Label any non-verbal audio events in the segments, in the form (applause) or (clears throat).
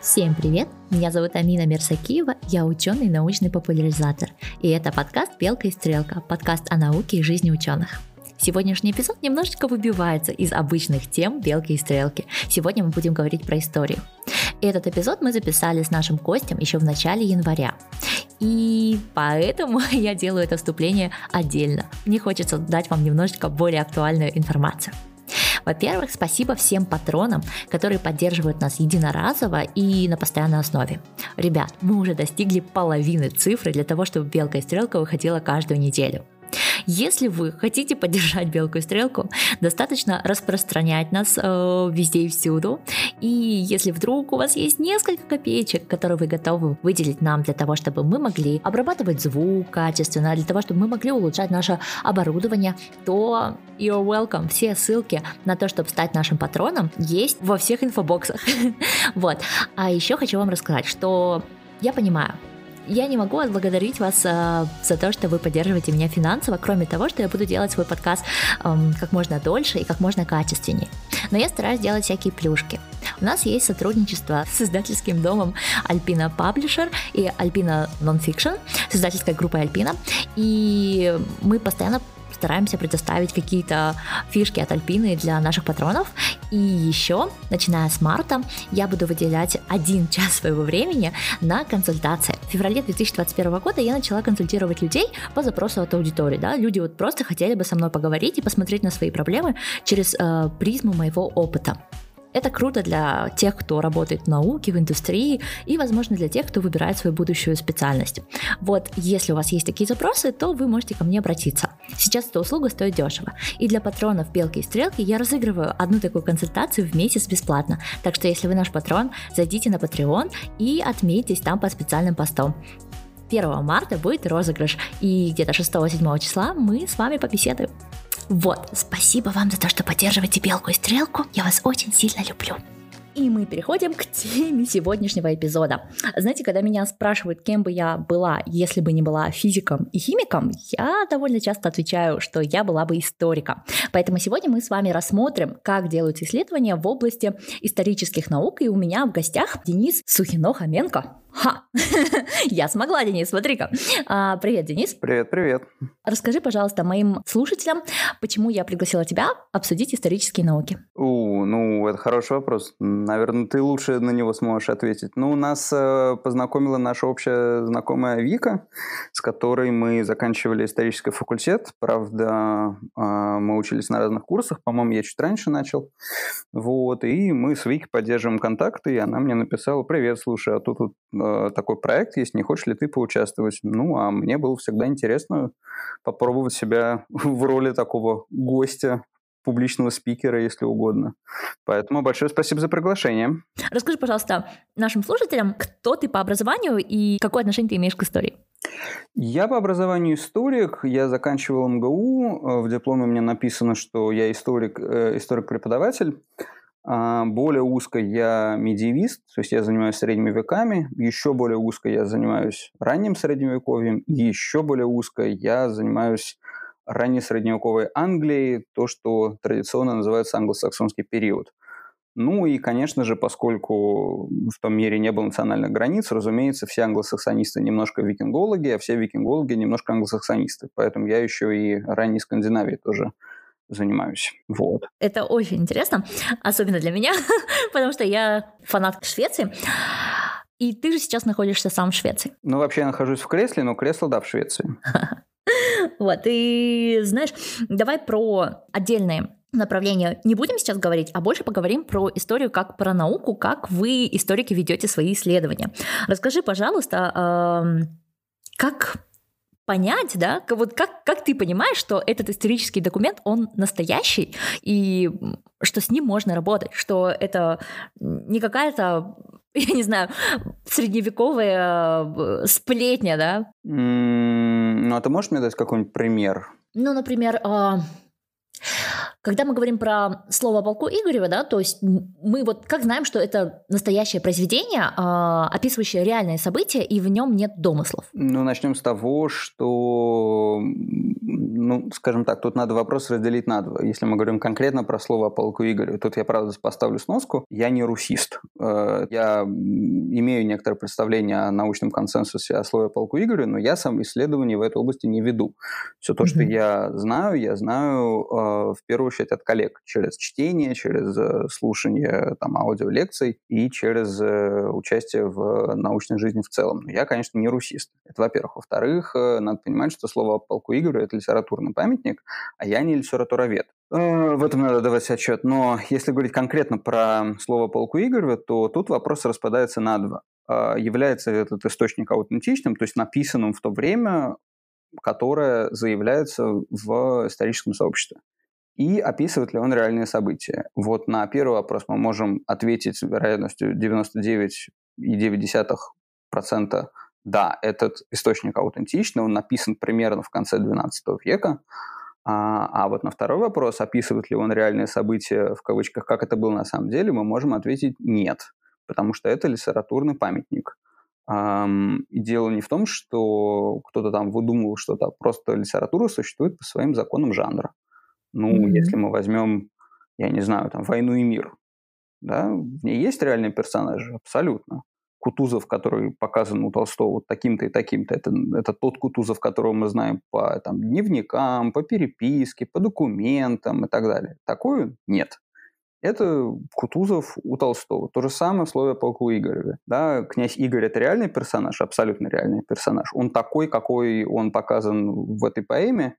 Всем привет! Меня зовут Амина Мерсакиева, я ученый научный популяризатор. И это подкаст «Белка и стрелка», подкаст о науке и жизни ученых. Сегодняшний эпизод немножечко выбивается из обычных тем «Белки и стрелки». Сегодня мы будем говорить про историю. Этот эпизод мы записали с нашим гостем еще в начале января. И поэтому (laughs) я делаю это вступление отдельно. Мне хочется дать вам немножечко более актуальную информацию. Во-первых, спасибо всем патронам, которые поддерживают нас единоразово и на постоянной основе. Ребят, мы уже достигли половины цифры для того, чтобы белка и стрелка выходила каждую неделю. Если вы хотите поддержать белку и стрелку, достаточно распространять нас э, везде и всюду. И если вдруг у вас есть несколько копеечек, которые вы готовы выделить нам для того, чтобы мы могли обрабатывать звук качественно, для того, чтобы мы могли улучшать наше оборудование, то you're welcome. Все ссылки на то, чтобы стать нашим патроном, есть во всех инфобоксах. (laughs) вот. А еще хочу вам рассказать, что я понимаю, я не могу отблагодарить вас э, за то, что вы поддерживаете меня финансово, кроме того, что я буду делать свой подкаст э, как можно дольше и как можно качественнее. Но я стараюсь делать всякие плюшки. У нас есть сотрудничество с издательским домом Alpina Publisher и Alpina Nonfiction, с издательской группой Alpina, и мы постоянно стараемся предоставить какие-то фишки от Альпины для наших патронов. И еще, начиная с марта, я буду выделять один (laughs) час своего времени на консультации. В феврале 2021 года я начала консультировать людей по запросу от аудитории. Да? Люди вот просто хотели бы со мной поговорить и посмотреть на свои проблемы через э, призму моего опыта. Это круто для тех, кто работает в науке, в индустрии и, возможно, для тех, кто выбирает свою будущую специальность. Вот, если у вас есть такие запросы, то вы можете ко мне обратиться. Сейчас эта услуга стоит дешево. И для патронов Белки и Стрелки я разыгрываю одну такую консультацию в месяц бесплатно. Так что, если вы наш патрон, зайдите на Patreon и отметьтесь там по специальным постам. 1 марта будет розыгрыш, и где-то 6-7 числа мы с вами побеседуем. Вот, спасибо вам за то, что поддерживаете Белку и Стрелку. Я вас очень сильно люблю. И мы переходим к теме сегодняшнего эпизода. Знаете, когда меня спрашивают, кем бы я была, если бы не была физиком и химиком, я довольно часто отвечаю, что я была бы историком. Поэтому сегодня мы с вами рассмотрим, как делаются исследования в области исторических наук. И у меня в гостях Денис Сухино-Хоменко. Ха! (laughs) Я смогла, Денис, смотри-ка. А, привет, Денис. Привет, привет. Расскажи, пожалуйста, моим слушателям, почему я пригласила тебя обсудить исторические науки. У, ну, это хороший вопрос. Наверное, ты лучше на него сможешь ответить. Ну, нас э, познакомила наша общая знакомая Вика, с которой мы заканчивали исторический факультет. Правда, э, мы учились на разных курсах. По-моему, я чуть раньше начал. Вот, и мы с Викой поддерживаем контакты, и она мне написала, привет, слушай, а тут вот Э, такой проект есть, не хочешь ли ты поучаствовать? Ну, а мне было всегда интересно попробовать себя (laughs) в роли такого гостя, публичного спикера, если угодно. Поэтому большое спасибо за приглашение. Расскажи, пожалуйста, нашим слушателям, кто ты по образованию и какое отношение ты имеешь к истории? Я по образованию историк, я заканчивал МГУ, э, в дипломе меня написано, что я историк, э, историк-преподаватель. А, более узко я медиевист, то есть я занимаюсь средними веками. Еще более узко я занимаюсь ранним средневековьем. Еще более узко я занимаюсь ранней средневековой Англией, то, что традиционно называется англосаксонский период. Ну и, конечно же, поскольку в том мире не было национальных границ, разумеется, все англосаксонисты немножко викингологи, а все викингологи немножко англосаксонисты. Поэтому я еще и ранней Скандинавии тоже занимаюсь. Вот. Это очень интересно, особенно для меня, (laughs) потому что я фанат Швеции. И ты же сейчас находишься сам в Швеции. Ну, вообще я нахожусь в кресле, но кресло, да, в Швеции. (laughs) Вот, и знаешь, давай про отдельные направления не будем сейчас говорить, а больше поговорим про историю как про науку, как вы, историки, ведете свои исследования. Расскажи, пожалуйста, как понять, да, вот как, как ты понимаешь, что этот исторический документ, он настоящий, и что с ним можно работать, что это не какая-то (laughs) я не знаю, средневековая э, сплетня, да? ну, а ты можешь мне дать какой-нибудь пример? Ну, например, а, когда мы говорим про слово полку Игорева, да, то есть мы вот как знаем, что это настоящее произведение, э, описывающее реальные события, и в нем нет домыслов? Ну, начнем с того, что Ну, скажем так, тут надо вопрос разделить на два. Если мы говорим конкретно про слово о полку Игорю, тут я, правда, поставлю сноску. Я не русист. Э, я имею некоторое представление о научном консенсусе о слове о полку Игорю, но я сам исследований в этой области не веду. Все то, mm-hmm. что я знаю, я знаю э, в первую очередь от коллег через чтение, через э, слушание там, аудиолекций и через участие в научной жизни в целом. Но я, конечно, не русист. Это во-первых. Во-вторых, надо понимать, что слово о полку Игорю – это литературный памятник, а я не литературовед. Э, в этом надо давать отчет. Но если говорить конкретно про слово полку Игоря, то тут вопрос распадается на два. А, является этот источник аутентичным, то есть написанным в то время, которое заявляется в историческом сообществе? И описывает ли он реальные события? Вот на первый вопрос мы можем ответить с вероятностью 99,9% да, этот источник аутентичный, он написан примерно в конце XII века, а, а вот на второй вопрос, описывает ли он реальные события, в кавычках, как это было на самом деле, мы можем ответить нет, потому что это литературный памятник. Um, и дело не в том, что кто-то там выдумывал что-то, просто литература существует по своим законам жанра. Ну, mm-hmm. если мы возьмем, я не знаю, там, «Войну и мир», да, в ней есть реальные персонажи, абсолютно. Кутузов, который показан у Толстого вот таким-то и таким-то, это, это тот Кутузов, которого мы знаем по там, дневникам, по переписке, по документам и так далее. Такую нет. Это Кутузов у Толстого. То же самое в слове полку Игореве. Да, князь Игорь – это реальный персонаж, абсолютно реальный персонаж. Он такой, какой он показан в этой поэме.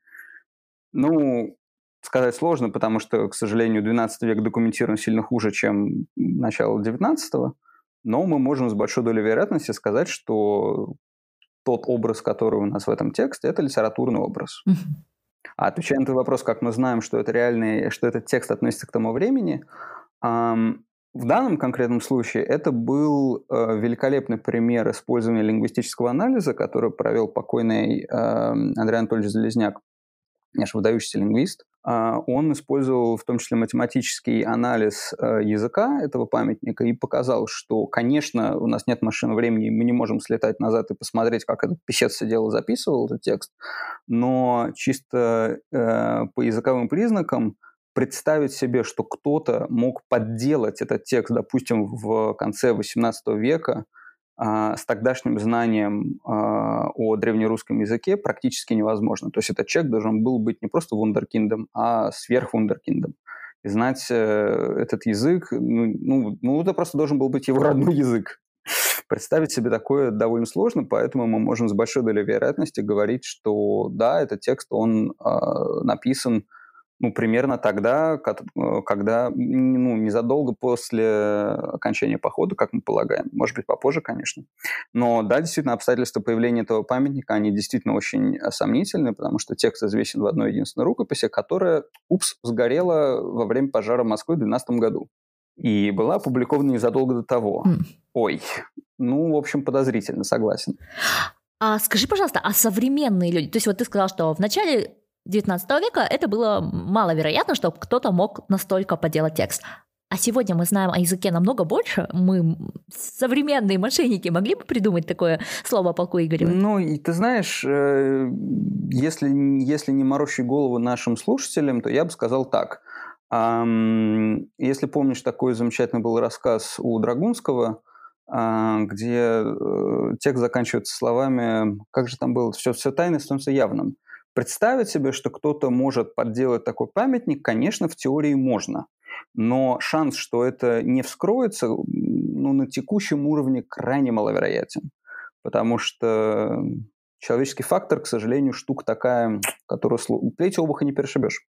Ну, сказать сложно, потому что, к сожалению, 12 век документирован сильно хуже, чем начало 19 -го но мы можем с большой долей вероятности сказать, что тот образ, который у нас в этом тексте, это литературный образ. А отвечая на твой вопрос, как мы знаем, что это реальный, что этот текст относится к тому времени, эм, в данном конкретном случае это был э, великолепный пример использования лингвистического анализа, который провел покойный э, Андрей Анатольевич Залезняк, наш выдающийся лингвист. А, он использовал в том числе математический анализ э, языка этого памятника и показал, что, конечно, у нас нет машины времени, мы не можем слетать назад и посмотреть, как этот писец все дело записывал, этот текст, но чисто э, по языковым признакам представить себе, что кто-то мог подделать этот текст, допустим, в конце XVIII века, с тогдашним знанием а, о древнерусском языке практически невозможно. То есть этот человек должен был быть не просто вундеркиндом, а сверхвундеркиндом. И знать э, этот язык, ну, ну, ну, это просто должен был быть его родной язык. Представить себе такое довольно сложно, поэтому мы можем с большой долей вероятности говорить, что да, этот текст, он э, написан ну, примерно тогда, э, когда, ну, незадолго после окончания похода, как мы полагаем. Может быть, попозже, конечно. Но да, действительно, обстоятельства появления этого памятника, они действительно очень сомнительны, потому что текст известен в одной единственной рукописи, которая, упс, сгорела во время пожара Москвы в 2012 году. И была опубликована незадолго до того. Mm. Ой, ну, в общем, подозрительно, согласен. А скажи, пожалуйста, а современные люди, то есть вот ты сказал, что в 19 века это было маловероятно, чтобы кто-то мог настолько поделать текст. А сегодня мы знаем о языке намного больше. Мы, современные мошенники, могли бы придумать такое слово полку Игореву? Ну, и ты знаешь, э, если, если не морочить голову нашим слушателям, то я бы сказал так. Если помнишь, такой замечательный был рассказ у Драгунского, а, где э, текст заканчивается словами, как же там было, все, все тайное становится явным. Представить себе, что кто-то может подделать такой памятник, конечно, в теории можно. Но шанс, что это не вскроется, ну, на текущем уровне крайне маловероятен. Потому что человеческий фактор, к сожалению, штука такая, которую плеть обуха не перешибешь.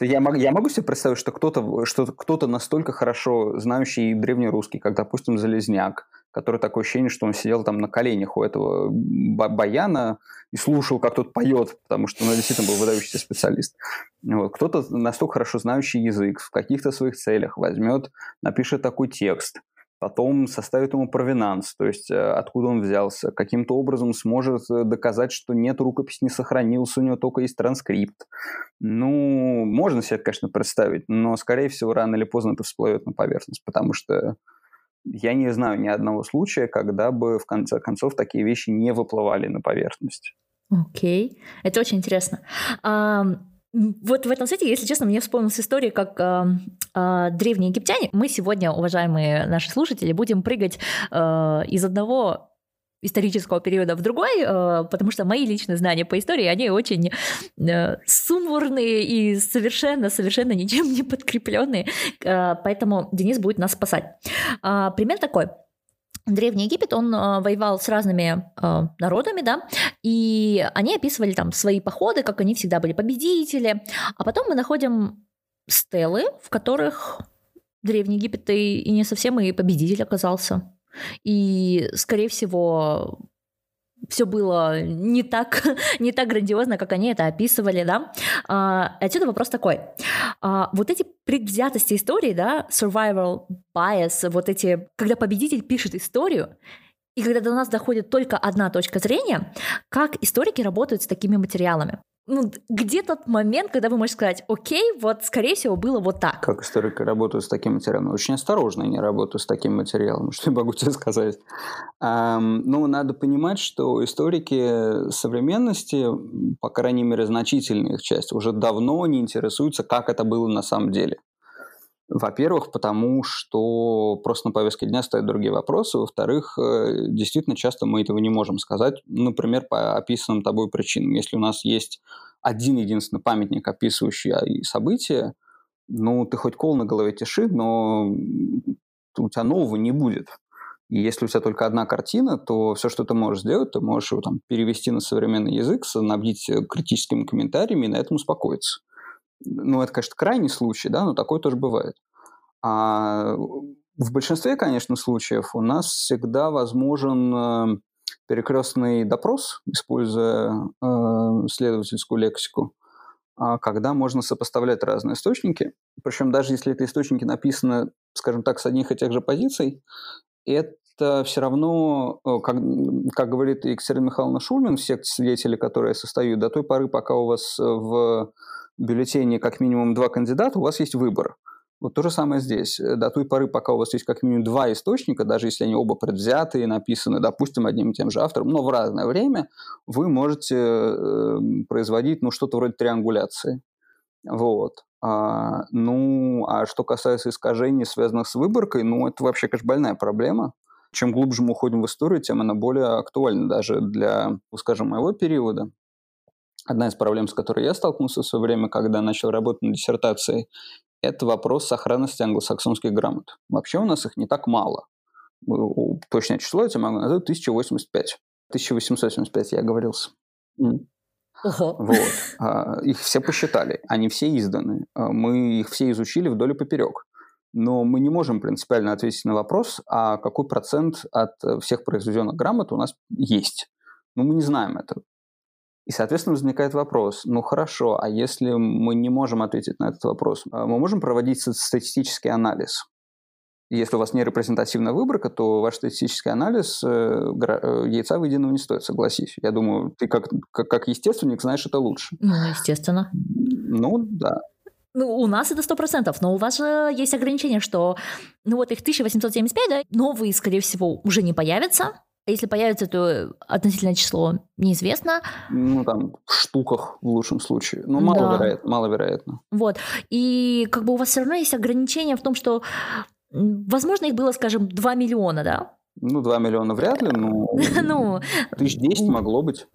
Я, мог, я могу себе представить, что кто-то что кто настолько хорошо знающий древнерусский, как, допустим, Залезняк, который такое ощущение, что он сидел там на коленях у этого баяна и слушал, как тот поет, потому что он действительно был выдающийся специалист. Вот. Кто-то настолько хорошо знающий язык в каких-то своих целях возьмет, напишет такой текст, потом составит ему провинанс, то есть э, откуда он взялся, каким-то образом сможет э, доказать, что нет, рукопись не сохранился, у него только есть транскрипт. Ну, можно себе это, конечно, представить, но, скорее всего, рано или поздно это всплывет на поверхность, потому что я не знаю ни одного случая, когда бы в конце концов такие вещи не выплывали на поверхность. Окей, это очень интересно. А, вот в этом сете, если честно, мне вспомнилась история, как э, э, древние египтяне. Мы сегодня, уважаемые наши слушатели, будем прыгать э, из одного исторического периода в другой, э, потому что мои личные знания по истории, они очень э, сумбурные и совершенно-совершенно ничем не подкрепленные, э, поэтому Денис будет нас спасать. А, пример такой. Древний Египет, он э, воевал с разными э, народами, да, и они описывали там свои походы, как они всегда были победители. А потом мы находим стелы, в которых Древний Египет и, и не совсем и победитель оказался. И, скорее всего, все было не так, (laughs) не так грандиозно, как они это описывали, да. А, отсюда вопрос такой. А, вот эти предвзятости истории, да, survival bias, вот эти, когда победитель пишет историю, и когда до нас доходит только одна точка зрения, как историки работают с такими материалами? Ну, где тот момент, когда вы можете сказать, окей, вот, скорее всего, было вот так? Как историк работаю с таким материалом? Очень осторожно не работаю с таким материалом, (laughs) что я могу тебе сказать. Эм, ну, надо понимать, что историки современности, по крайней мере, значительная их часть, уже давно не интересуются, как это было на самом деле. Во-первых, потому что просто на повестке дня стоят другие вопросы. Во-вторых, э, действительно часто мы этого не можем сказать. Например, по описанным тобой причинам. Если у нас есть один единственный памятник, описывающий события, ну, ты хоть кол на голове тиши, но у тебя нового не будет. И если у тебя только одна картина, то все, что ты можешь сделать, ты можешь его там перевести на современный язык, снабдить э, критическими комментариями и на этом успокоиться ну, это, конечно, крайний случай, да, но такое тоже бывает. А в большинстве, конечно, случаев у нас всегда возможен э, перекрестный допрос, используя э, следовательскую лексику, э, когда можно сопоставлять разные источники. Причем даже если эти источники написаны, скажем так, с одних и тех же позиций, это все равно, э, как, как говорит Екатерина Михайловна Шульман, все свидетели, которые состою, до той поры, пока у вас в бюллетене как минимум два кандидата, у вас есть выбор. Вот то же самое здесь. До той поры, пока у вас есть как минимум два источника, даже если они оба предвзятые, написаны, допустим, одним и тем же автором, но в разное время, вы можете э, производить ну, что-то вроде триангуляции. Вот. А, ну, а что касается искажений, связанных с выборкой, ну, это вообще, конечно, больная проблема. Чем глубже мы уходим в историю, тем она более актуальна даже для, скажем, моего периода. Одна из проблем, с которой я столкнулся в свое время, когда начал работать над диссертацией, это вопрос сохранности англосаксонских грамот. Вообще у нас их не так мало. Точное число я тебе могу назвать 1085. 1875 я оговорился. Ого. Вот. А, их все посчитали, они все изданы. А, мы их все изучили вдоль и поперек. Но мы не можем принципиально ответить на вопрос, а какой процент от всех произведенных грамот у нас есть. Ну, мы не знаем этого. И, соответственно, возникает вопрос, ну хорошо, а если мы не можем ответить на этот вопрос, а мы можем проводить статистический анализ? Если у вас не репрезентативная выборка, то ваш статистический анализ э, э, яйца выеденного не стоит, согласись. Я думаю, ты как, как, как естественник знаешь это лучше. Ну, естественно. Ну, да. Ну, у нас это сто процентов, но у вас же есть ограничение, что, ну, вот их 1875, да, новые, скорее всего, уже не появятся, если появится, то относительное число неизвестно. Ну, там, в штуках в лучшем случае. Ну, маловероятно. Да. маловероятно. Вот. И как бы у вас все равно есть ограничение в том, что, возможно, их было, скажем, 2 миллиона, да? Ну, 2 миллиона вряд ли, но (laughs) ну, тысяч 10 могло быть.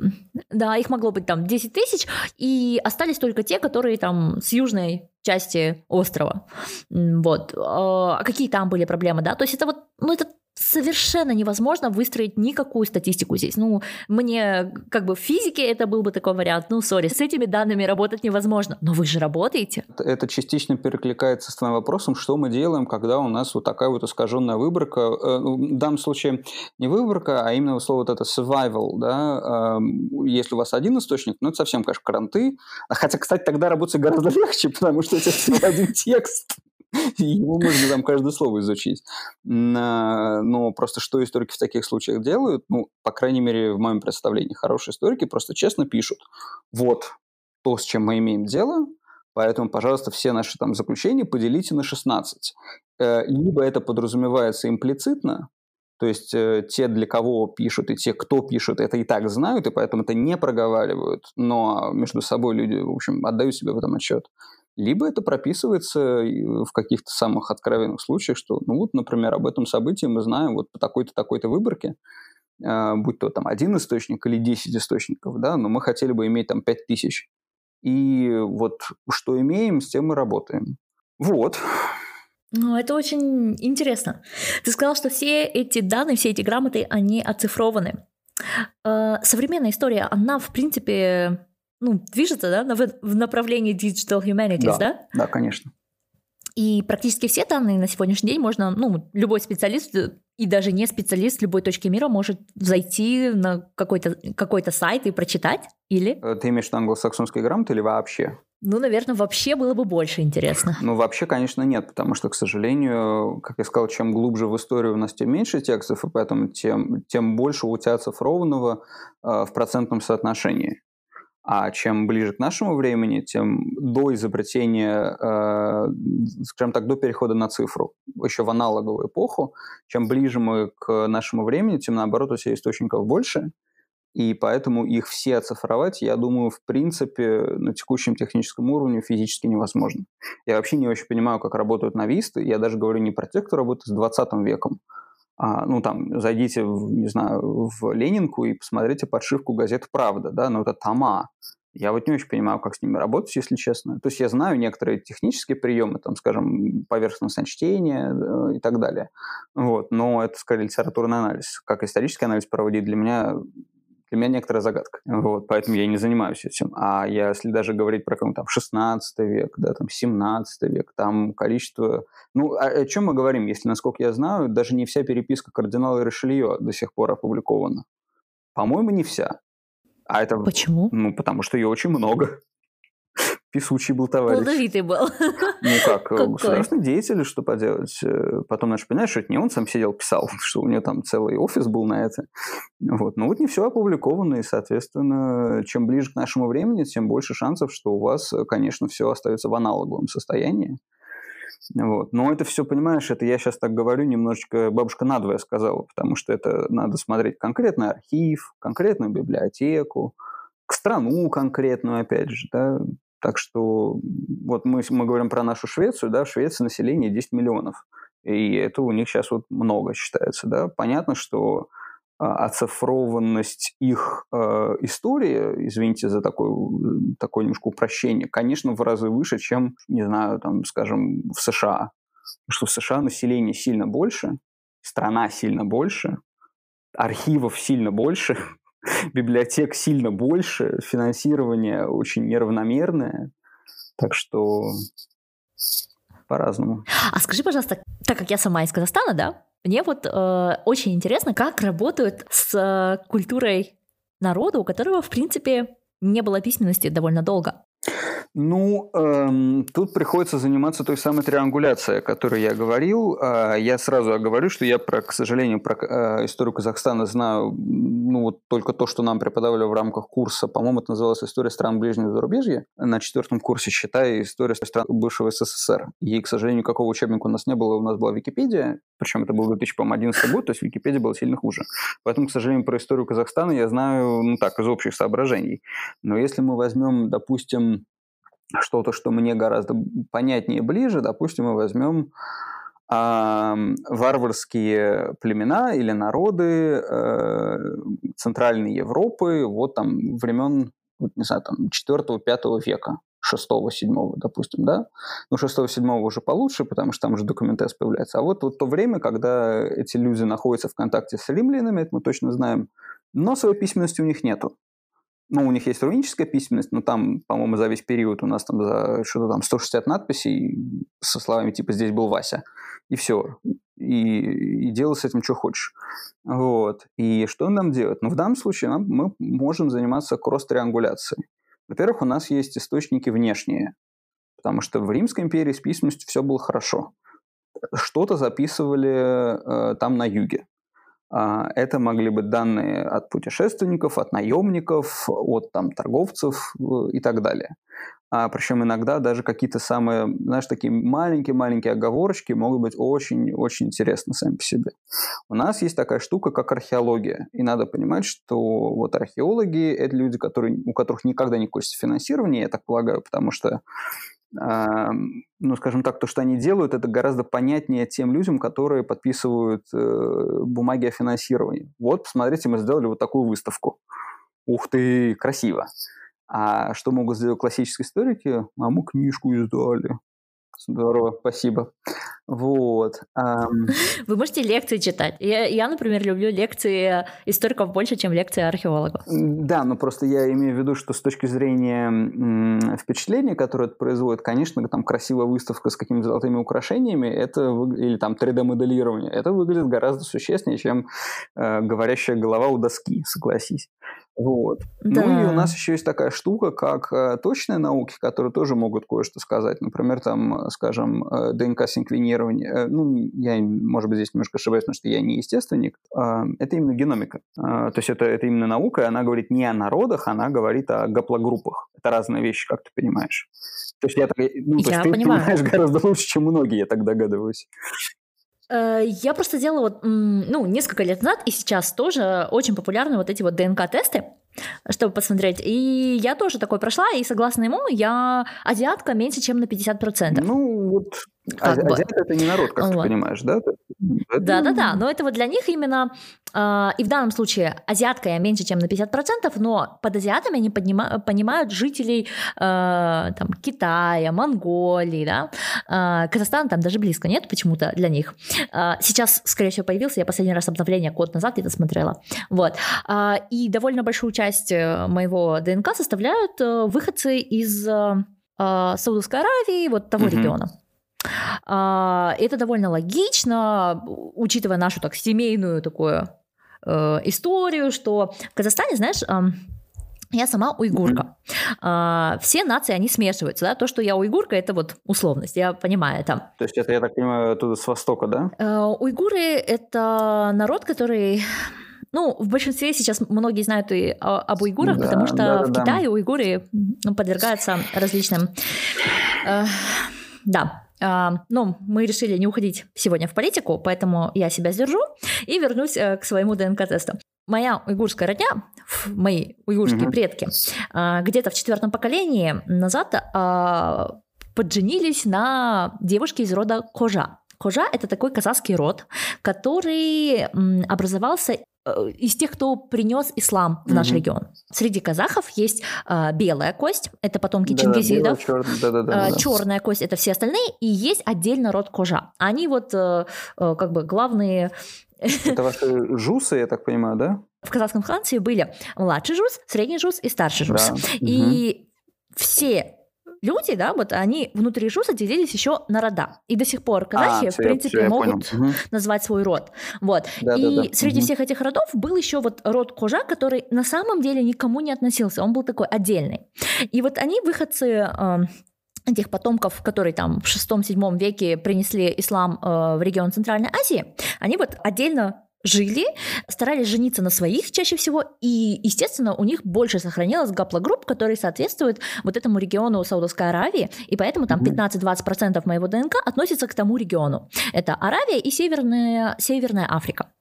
Да, их могло быть там 10 тысяч, и остались только те, которые там с южной части острова. Вот. А какие там были проблемы, да? То есть это вот, ну, это совершенно невозможно выстроить никакую статистику здесь. Ну, мне как бы в физике это был бы такой вариант. Ну, сори, с этими данными работать невозможно. Но вы же работаете. Это частично перекликается с твоим вопросом, что мы делаем, когда у нас вот такая вот искаженная выборка. Э, ну, в данном случае не выборка, а именно слово вот это survival, да. Эм, если у вас один источник, ну, это совсем, конечно, кранты. Хотя, кстати, тогда работать гораздо (laughs) легче, потому что это один текст. Его можно там каждое слово изучить. Но просто что историки в таких случаях делают, ну, по крайней мере, в моем представлении, хорошие историки просто честно пишут, вот то, с чем мы имеем дело, Поэтому, пожалуйста, все наши там заключения поделите на 16. Э, либо это подразумевается имплицитно, То есть э, те, для кого пишут, и те, кто пишут, это и так знают, и поэтому это не проговаривают, но между собой люди, в общем, отдают себе в этом отчет. Либо это прописывается в каких-то самых откровенных случаях, что, ну вот, например, об этом событии мы знаем вот по такой-то, такой-то выборке, э, будь то там один источник или 10 источников, да, но мы хотели бы иметь там 5 тысяч. И вот что имеем, с тем мы работаем. Вот. Ну, это очень интересно. Ты сказал, что все эти данные, все эти грамоты, они оцифрованы. Э, современная история, она, в принципе, ну, движется, да, в направлении digital humanities, да? Да, да конечно. И практически все данные на сегодняшний день можно, ну, любой специалист и даже не специалист любой точки мира может зайти на какой-то какой сайт и прочитать, или? Э, ты имеешь в виду англосаксонские грамоты или вообще? Ну, наверное, вообще было бы больше интересно. Ну, вообще, конечно, нет, потому что, к сожалению, как я сказал, чем глубже в историю у нас, тем меньше текстов, и поэтому тем, тем больше у тебя оцифрованного э, в процентном соотношении. А чем ближе к нашему времени, тем до изобретения, э, скажем так, до перехода на цифру, еще в аналоговую эпоху, чем ближе мы к нашему времени, тем наоборот у себя источников больше – и поэтому их все оцифровать, я думаю, в принципе, на текущем техническом уровне физически невозможно. Я вообще не очень понимаю, как работают новисты. Я даже говорю не про тех, кто работает с 20 веком. А, ну, там, зайдите, в, не знаю, в Ленинку и посмотрите подшивку газет «Правда», да, ну, это тома. Я вот не очень понимаю, как с ними работать, если честно. То есть я знаю некоторые технические приемы, там, скажем, поверхностное чтение э, и так далее. Вот. Но это скорее литературный анализ. Как исторический анализ проводить для меня для меня некоторая загадка. Вот, поэтому я не занимаюсь этим. А если даже говорить про там 16 век, да, там 17 век, там количество... Ну, о, о чем мы говорим? Если, насколько я знаю, даже не вся переписка кардинала Ришелье до сих пор опубликована. По-моему, не вся. А это... Почему? Ну, потому что ее очень много. Писучий был товарищ. Плодовитый был. (laughs) Ну как, Какой? государственный деятель, что поделать. Э, потом, знаешь, понимаешь, что это не он сам сидел, писал, (laughs) что у него там целый офис был на это. Вот. Но вот не все опубликовано, и, соответственно, чем ближе к нашему времени, тем больше шансов, что у вас, конечно, все остается в аналоговом состоянии. Вот. Но это все, понимаешь, это я сейчас так говорю, немножечко бабушка надвое сказала, потому что это надо смотреть конкретный архив, конкретную библиотеку, к страну конкретную, опять же, да, так что вот мы, мы говорим про нашу Швецию, да, в Швеции население 10 миллионов. И это у них сейчас вот много считается, да. Понятно, что а, оцифрованность их э, истории, извините за такое, такое немножко упрощение, конечно, в разы выше, чем, не знаю, там, скажем, в США. Потому что в США население сильно больше, страна сильно больше, архивов сильно больше, (laughs) (laughs) библиотек сильно больше, финансирование очень неравномерное, так что по-разному. А скажи, пожалуйста, так как я сама из Казахстана, да, мне вот э, очень интересно, как работают с э, культурой народа, у которого, в принципе, не было письменности довольно долго. Ну, эм, тут приходится заниматься той самой триангуляцией, о которой я говорил. Э, я сразу оговорю, что я, про, к сожалению, про э, историю Казахстана знаю ну, вот только то, что нам преподавали в рамках курса. По-моему, это называлось «История стран ближнего зарубежья». На четвертом курсе, считая, история стран бывшего СССР. И, к сожалению, никакого учебника у нас не было. У нас была Википедия, причем это был 2011 год, то есть Википедия была сильно хуже. Поэтому, к сожалению, про историю Казахстана я знаю, ну так, из общих соображений. Но если мы возьмем, допустим, что-то, что мне гораздо понятнее и ближе, допустим, мы возьмем э, варварские племена или народы э, Центральной Европы, вот там времен, не знаю, там 4-5 века. 6-7, допустим, да? Ну, 6-7 уже получше, потому что там уже документация появляется. А вот, вот то время, когда эти люди находятся в контакте с римлянами, это мы точно знаем, но своей письменности у них нету ну, у них есть руническая письменность, но там, по-моему, за весь период у нас там за что-то там 160 надписей со словами типа «здесь был Вася», и все. И, и делай с этим, что хочешь. Вот. И что нам делать? Ну, в данном случае нам, мы можем заниматься кросс-триангуляцией. Во-первых, у нас есть источники внешние, потому что в Римской империи с письменностью все было хорошо. Что-то записывали э, там на юге. А, это могли быть данные от путешественников, от наемников, от там, торговцев э, и так далее. а причем иногда даже какие-то самые, знаешь, такие маленькие-маленькие оговорочки могут быть очень-очень интересны сами по себе. У нас есть такая штука, как археология, и надо понимать, что вот археологи – это люди, которые, у которых никогда не кончится финансирование, я так полагаю, потому что ну, скажем так, то, что они делают, это гораздо понятнее тем людям, которые подписывают э, бумаги о финансировании. Вот, посмотрите, мы сделали вот такую выставку. Ух ты, красиво. А что могут сделать классические историки? А мы книжку издали. Здорово, спасибо. Вот. Вы можете лекции читать. Я, я, например, люблю лекции историков больше, чем лекции археологов. Да, но просто я имею в виду, что с точки зрения впечатления, которое это производит, конечно, там красивая выставка с какими-то золотыми украшениями, это или там 3D-моделирование, это выглядит гораздо существеннее, чем э, говорящая голова у доски, согласись. Вот. Да. Ну и у нас еще есть такая штука, как э, точные науки, которые тоже могут кое-что сказать. Например, там, скажем, э, ДНК-секвенирование. Э, ну, я, может быть, здесь немножко ошибаюсь, потому что я не естественник. Э, это именно геномика. Э, то есть это, это именно наука, и она говорит не о народах, она говорит о гаплогруппах. Это разные вещи, как ты понимаешь. То есть я, ну, то я есть ты понимаю. понимаешь гораздо лучше, чем многие, я так догадываюсь. Э, я просто делала вот, ну, несколько лет назад, и сейчас тоже очень популярны вот эти вот ДНК-тесты, чтобы посмотреть. И я тоже такой прошла, и согласно ему, я азиатка меньше, чем на 50%. Ну, вот как а, азиаты это не народ, как вот. ты понимаешь, да? Да-да-да, но это вот для них именно, э, и в данном случае азиатка я меньше, чем на 50%, но под азиатами они поднима, понимают жителей э, там, Китая, Монголии, да, э, Казахстана там даже близко нет почему-то для них. Э, сейчас, скорее всего, появился, я последний раз обновление год назад это смотрела, вот. Э, и довольно большую часть э, моего ДНК составляют э, выходцы из э, Саудовской Аравии, вот того mm-hmm. региона. А, это довольно логично, учитывая нашу так семейную такую э, историю, что в Казахстане, знаешь, я сама уйгурка. Mm-hmm. Все нации, они смешиваются, да, то, что я уйгурка, это вот условность, я понимаю это. То есть это, я так понимаю, оттуда с востока, да? Э, уйгуры – это народ, который ну, в большинстве сейчас многие знают и об уйгурах, да, потому что да, в да, Китае да. уйгуры подвергаются различным... Э, да, но мы решили не уходить сегодня в политику, поэтому я себя сдержу и вернусь э, к своему ДНК-тесту. Моя уйгурская родня, мои уйгурские угу. предки, а, где-то в четвертом поколении назад а, подженились на девушке из рода Кожа. Кожа – это такой казахский род, который образовался Э, из тех, кто принес ислам в наш mm-hmm. регион. Среди казахов есть э, белая кость, это потомки да, чингизидов. Белая, чер... да, да, да, э, да. Черная кость это все остальные, и есть отдельно род кожа. Они вот э, э, как бы главные. (laughs) Это ваши жусы, я так понимаю, да? В казахском ханстве были младший жус, средний жус и старший жус. Да. И угу. все люди, да, вот они внутри ЖУСа делились еще на рода. И до сих пор казахи, а, в принципе, все, могут угу. назвать свой род. Вот. Да, и да, да. среди угу. всех этих родов был еще вот род Кожа, который на самом деле никому не относился. Он был такой отдельный. И вот они выходцы э, этих потомков, которые там в шестом-седьмом веке принесли ислам э, в регион Центральной Азии, они вот отдельно жили, старались жениться на своих чаще всего, и, естественно, у них больше сохранилось гаплогрупп, которые соответствуют вот этому региону Саудовской Аравии, и поэтому там 15-20% моего ДНК относится к тому региону. Это Аравия и Северная, Северная Африка.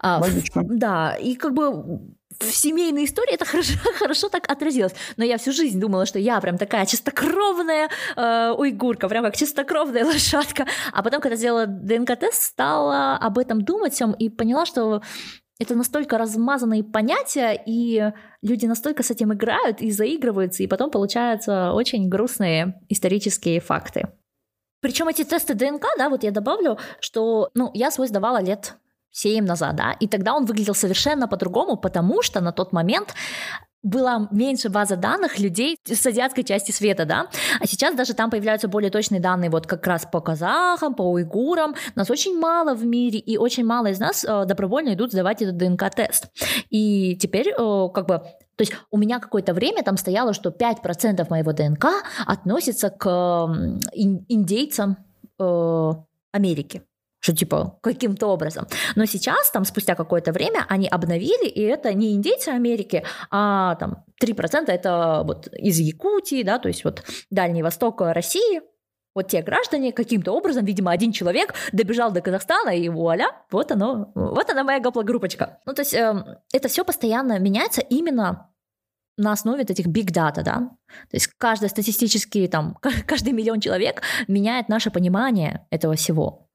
А, Логично. Да, и как бы в семейной истории это хорошо, (laughs) хорошо так отразилось. Но я всю жизнь думала, что я прям такая чистокровная э, уйгурка, прям как чистокровная (laughs) лошадка. А потом, когда сделала ДНК-тест, стала об этом думать всем и поняла, что это настолько размазанные понятия, и люди настолько с этим играют и заигрываются, и потом получаются очень грустные исторические факты. Причем эти тесты ДНК, да, вот я добавлю, что, ну, я свой сдавала лет 7 назад, да, и тогда он выглядел совершенно по-другому, потому что на тот момент была меньше база данных людей с азиатской части света, да, а сейчас даже там появляются более точные данные вот как раз по казахам, по уйгурам, нас очень мало в мире, и очень мало из нас э, добровольно идут сдавать этот ДНК-тест. И теперь э, как бы то есть у меня какое-то время там стояло, что 5% моего ДНК относится к индейцам э, Америки что типа каким-то образом. Но сейчас, там, спустя какое-то время, они обновили, и это не индейцы Америки, а там 3% это вот из Якутии, да, то есть вот Дальний Восток России, вот те граждане каким-то образом, видимо, один человек добежал до Казахстана, и вуаля, вот оно, вот она моя гаплогруппочка. Ну, то есть э, это все постоянно меняется именно на основе этих big data, да, то есть каждый статистический, там, (laughs) каждый миллион человек меняет наше понимание этого всего.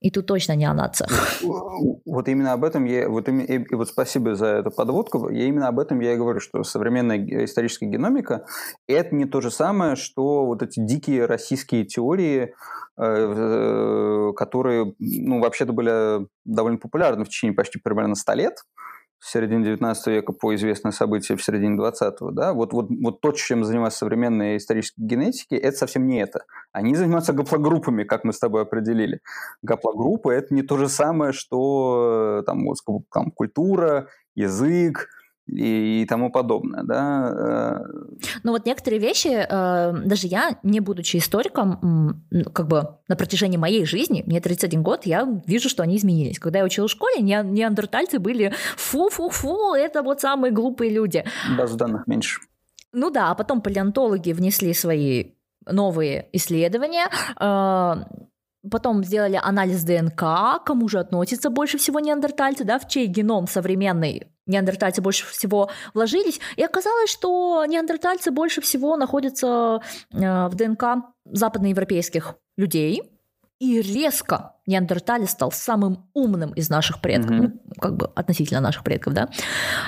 И тут точно не о нациях. Вот именно об этом я... Вот, и, и вот спасибо за эту подводку. Я именно об этом я и говорю, что современная историческая геномика – это не то же самое, что вот эти дикие российские теории, э, э, которые, ну, вообще-то были довольно популярны в течение почти примерно 100 лет в середине 19 века по известным событиям в середине 20-го, да, вот, вот, вот то, чем занимаются современные исторические генетики, это совсем не это. Они занимаются гаплогруппами, как мы с тобой определили. Гаплогруппы – это не то же самое, что там, вот, там культура, язык, и, и тому подобное, да. Э. Ну вот некоторые вещи, э, даже я, не будучи историком, как бы на протяжении моей жизни, мне 31 год, я вижу, что они изменились. Когда я учила в школе, не, неандертальцы были фу-фу-фу, это вот самые глупые люди. Баз данных меньше. Ну да, а потом палеонтологи внесли свои новые исследования, э, Потом сделали анализ ДНК, кому же относится больше всего неандертальцы, да, в чей геном современный неандертальцы больше всего вложились. И оказалось, что неандертальцы больше всего находятся э, в ДНК западноевропейских людей. И резко неандерталец стал самым умным из наших предков, mm-hmm. ну, как бы относительно наших предков, да.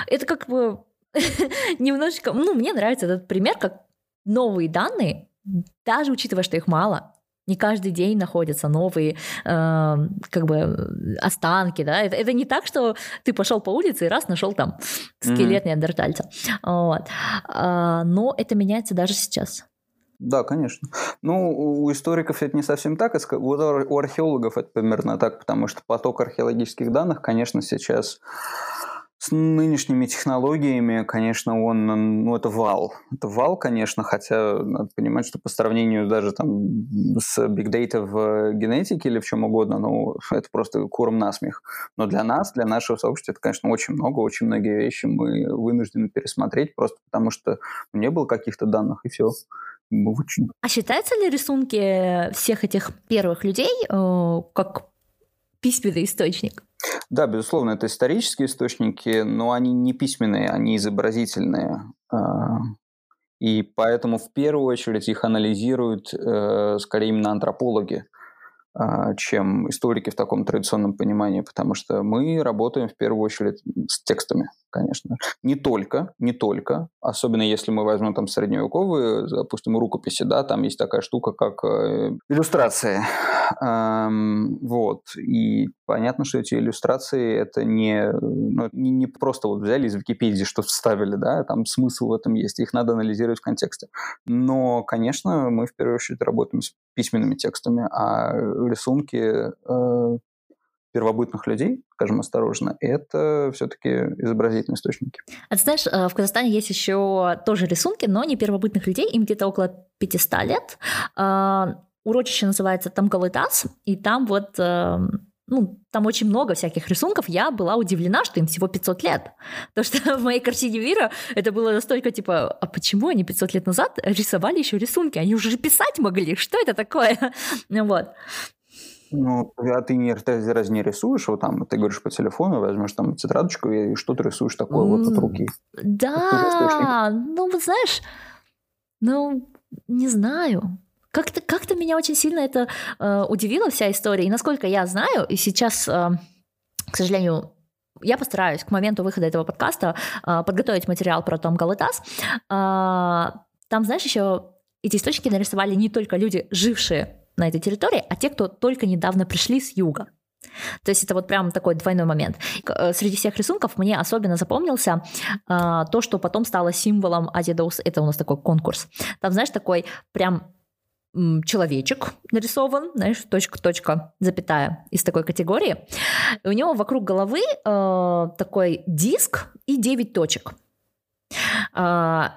Это как бы (laughs) немножечко, ну, мне нравится этот пример, как новые данные, даже учитывая, что их мало, не каждый день находятся новые э, как бы останки, да. Это, это не так, что ты пошел по улице и раз нашел там скелет mm-hmm. неандертальца. Вот. А, но это меняется даже сейчас. Да, конечно. Ну, у историков это не совсем так, у археологов это примерно так, потому что поток археологических данных, конечно, сейчас с нынешними технологиями, конечно, он, ну, это вал. Это вал, конечно, хотя надо понимать, что по сравнению даже там с Big Data в генетике или в чем угодно, ну, это просто куром насмех. Но для нас, для нашего сообщества, это, конечно, очень много, очень многие вещи мы вынуждены пересмотреть просто потому, что не было каких-то данных, и все. А считаются ли рисунки всех этих первых людей э, как письменный источник? Да, безусловно, это исторические источники, но они не письменные, они изобразительные. А, и поэтому в первую очередь их анализируют э, скорее именно антропологи. А, чем историки в таком традиционном понимании, потому что мы работаем в первую очередь с текстами, конечно. Не только, не только, особенно если мы возьмем там средневековые, допустим, рукописи, да, там есть такая штука, как э, иллюстрации. Вот. И понятно, что эти иллюстрации это не, ну, не, не просто вот взяли из Википедии, что вставили, да, там смысл в этом есть, их надо анализировать в контексте. Но, конечно, мы в первую очередь работаем с письменными текстами, а рисунки э, первобытных людей, скажем осторожно, это все-таки изобразительные источники. А ты знаешь, э, в Казахстане есть еще тоже рисунки, но не первобытных людей, им где-то около 500 лет. Урочище называется Тамгалытас, и там вот э, ну, там очень много всяких рисунков, я была удивлена, что им всего 500 лет. То, что (laughs) в моей картине мира это было настолько, типа, а почему они 500 лет назад рисовали еще рисунки? Они уже писать могли, что это такое? (laughs) Вот. Ну, а ты, не, ты разве не рисуешь, вот там, ты говоришь по телефону, возьмешь там тетрадочку и что ты рисуешь такое вот от руки? Да, ну, знаешь, ну, не знаю. Как-то как меня очень сильно это э, удивила вся история. И насколько я знаю, и сейчас, э, к сожалению, я постараюсь к моменту выхода этого подкаста э, подготовить материал про Том Галатас. Э, там, знаешь, еще эти источники нарисовали не только люди, жившие на этой территории, а те, кто только недавно пришли с юга. То есть это вот прям такой двойной момент. Э, среди всех рисунков мне особенно запомнился э, то, что потом стало символом Азидоус. Это у нас такой конкурс. Там, знаешь, такой прям человечек нарисован, знаешь, точка, точка, запятая из такой категории. И у него вокруг головы э, такой диск и 9 точек. Э,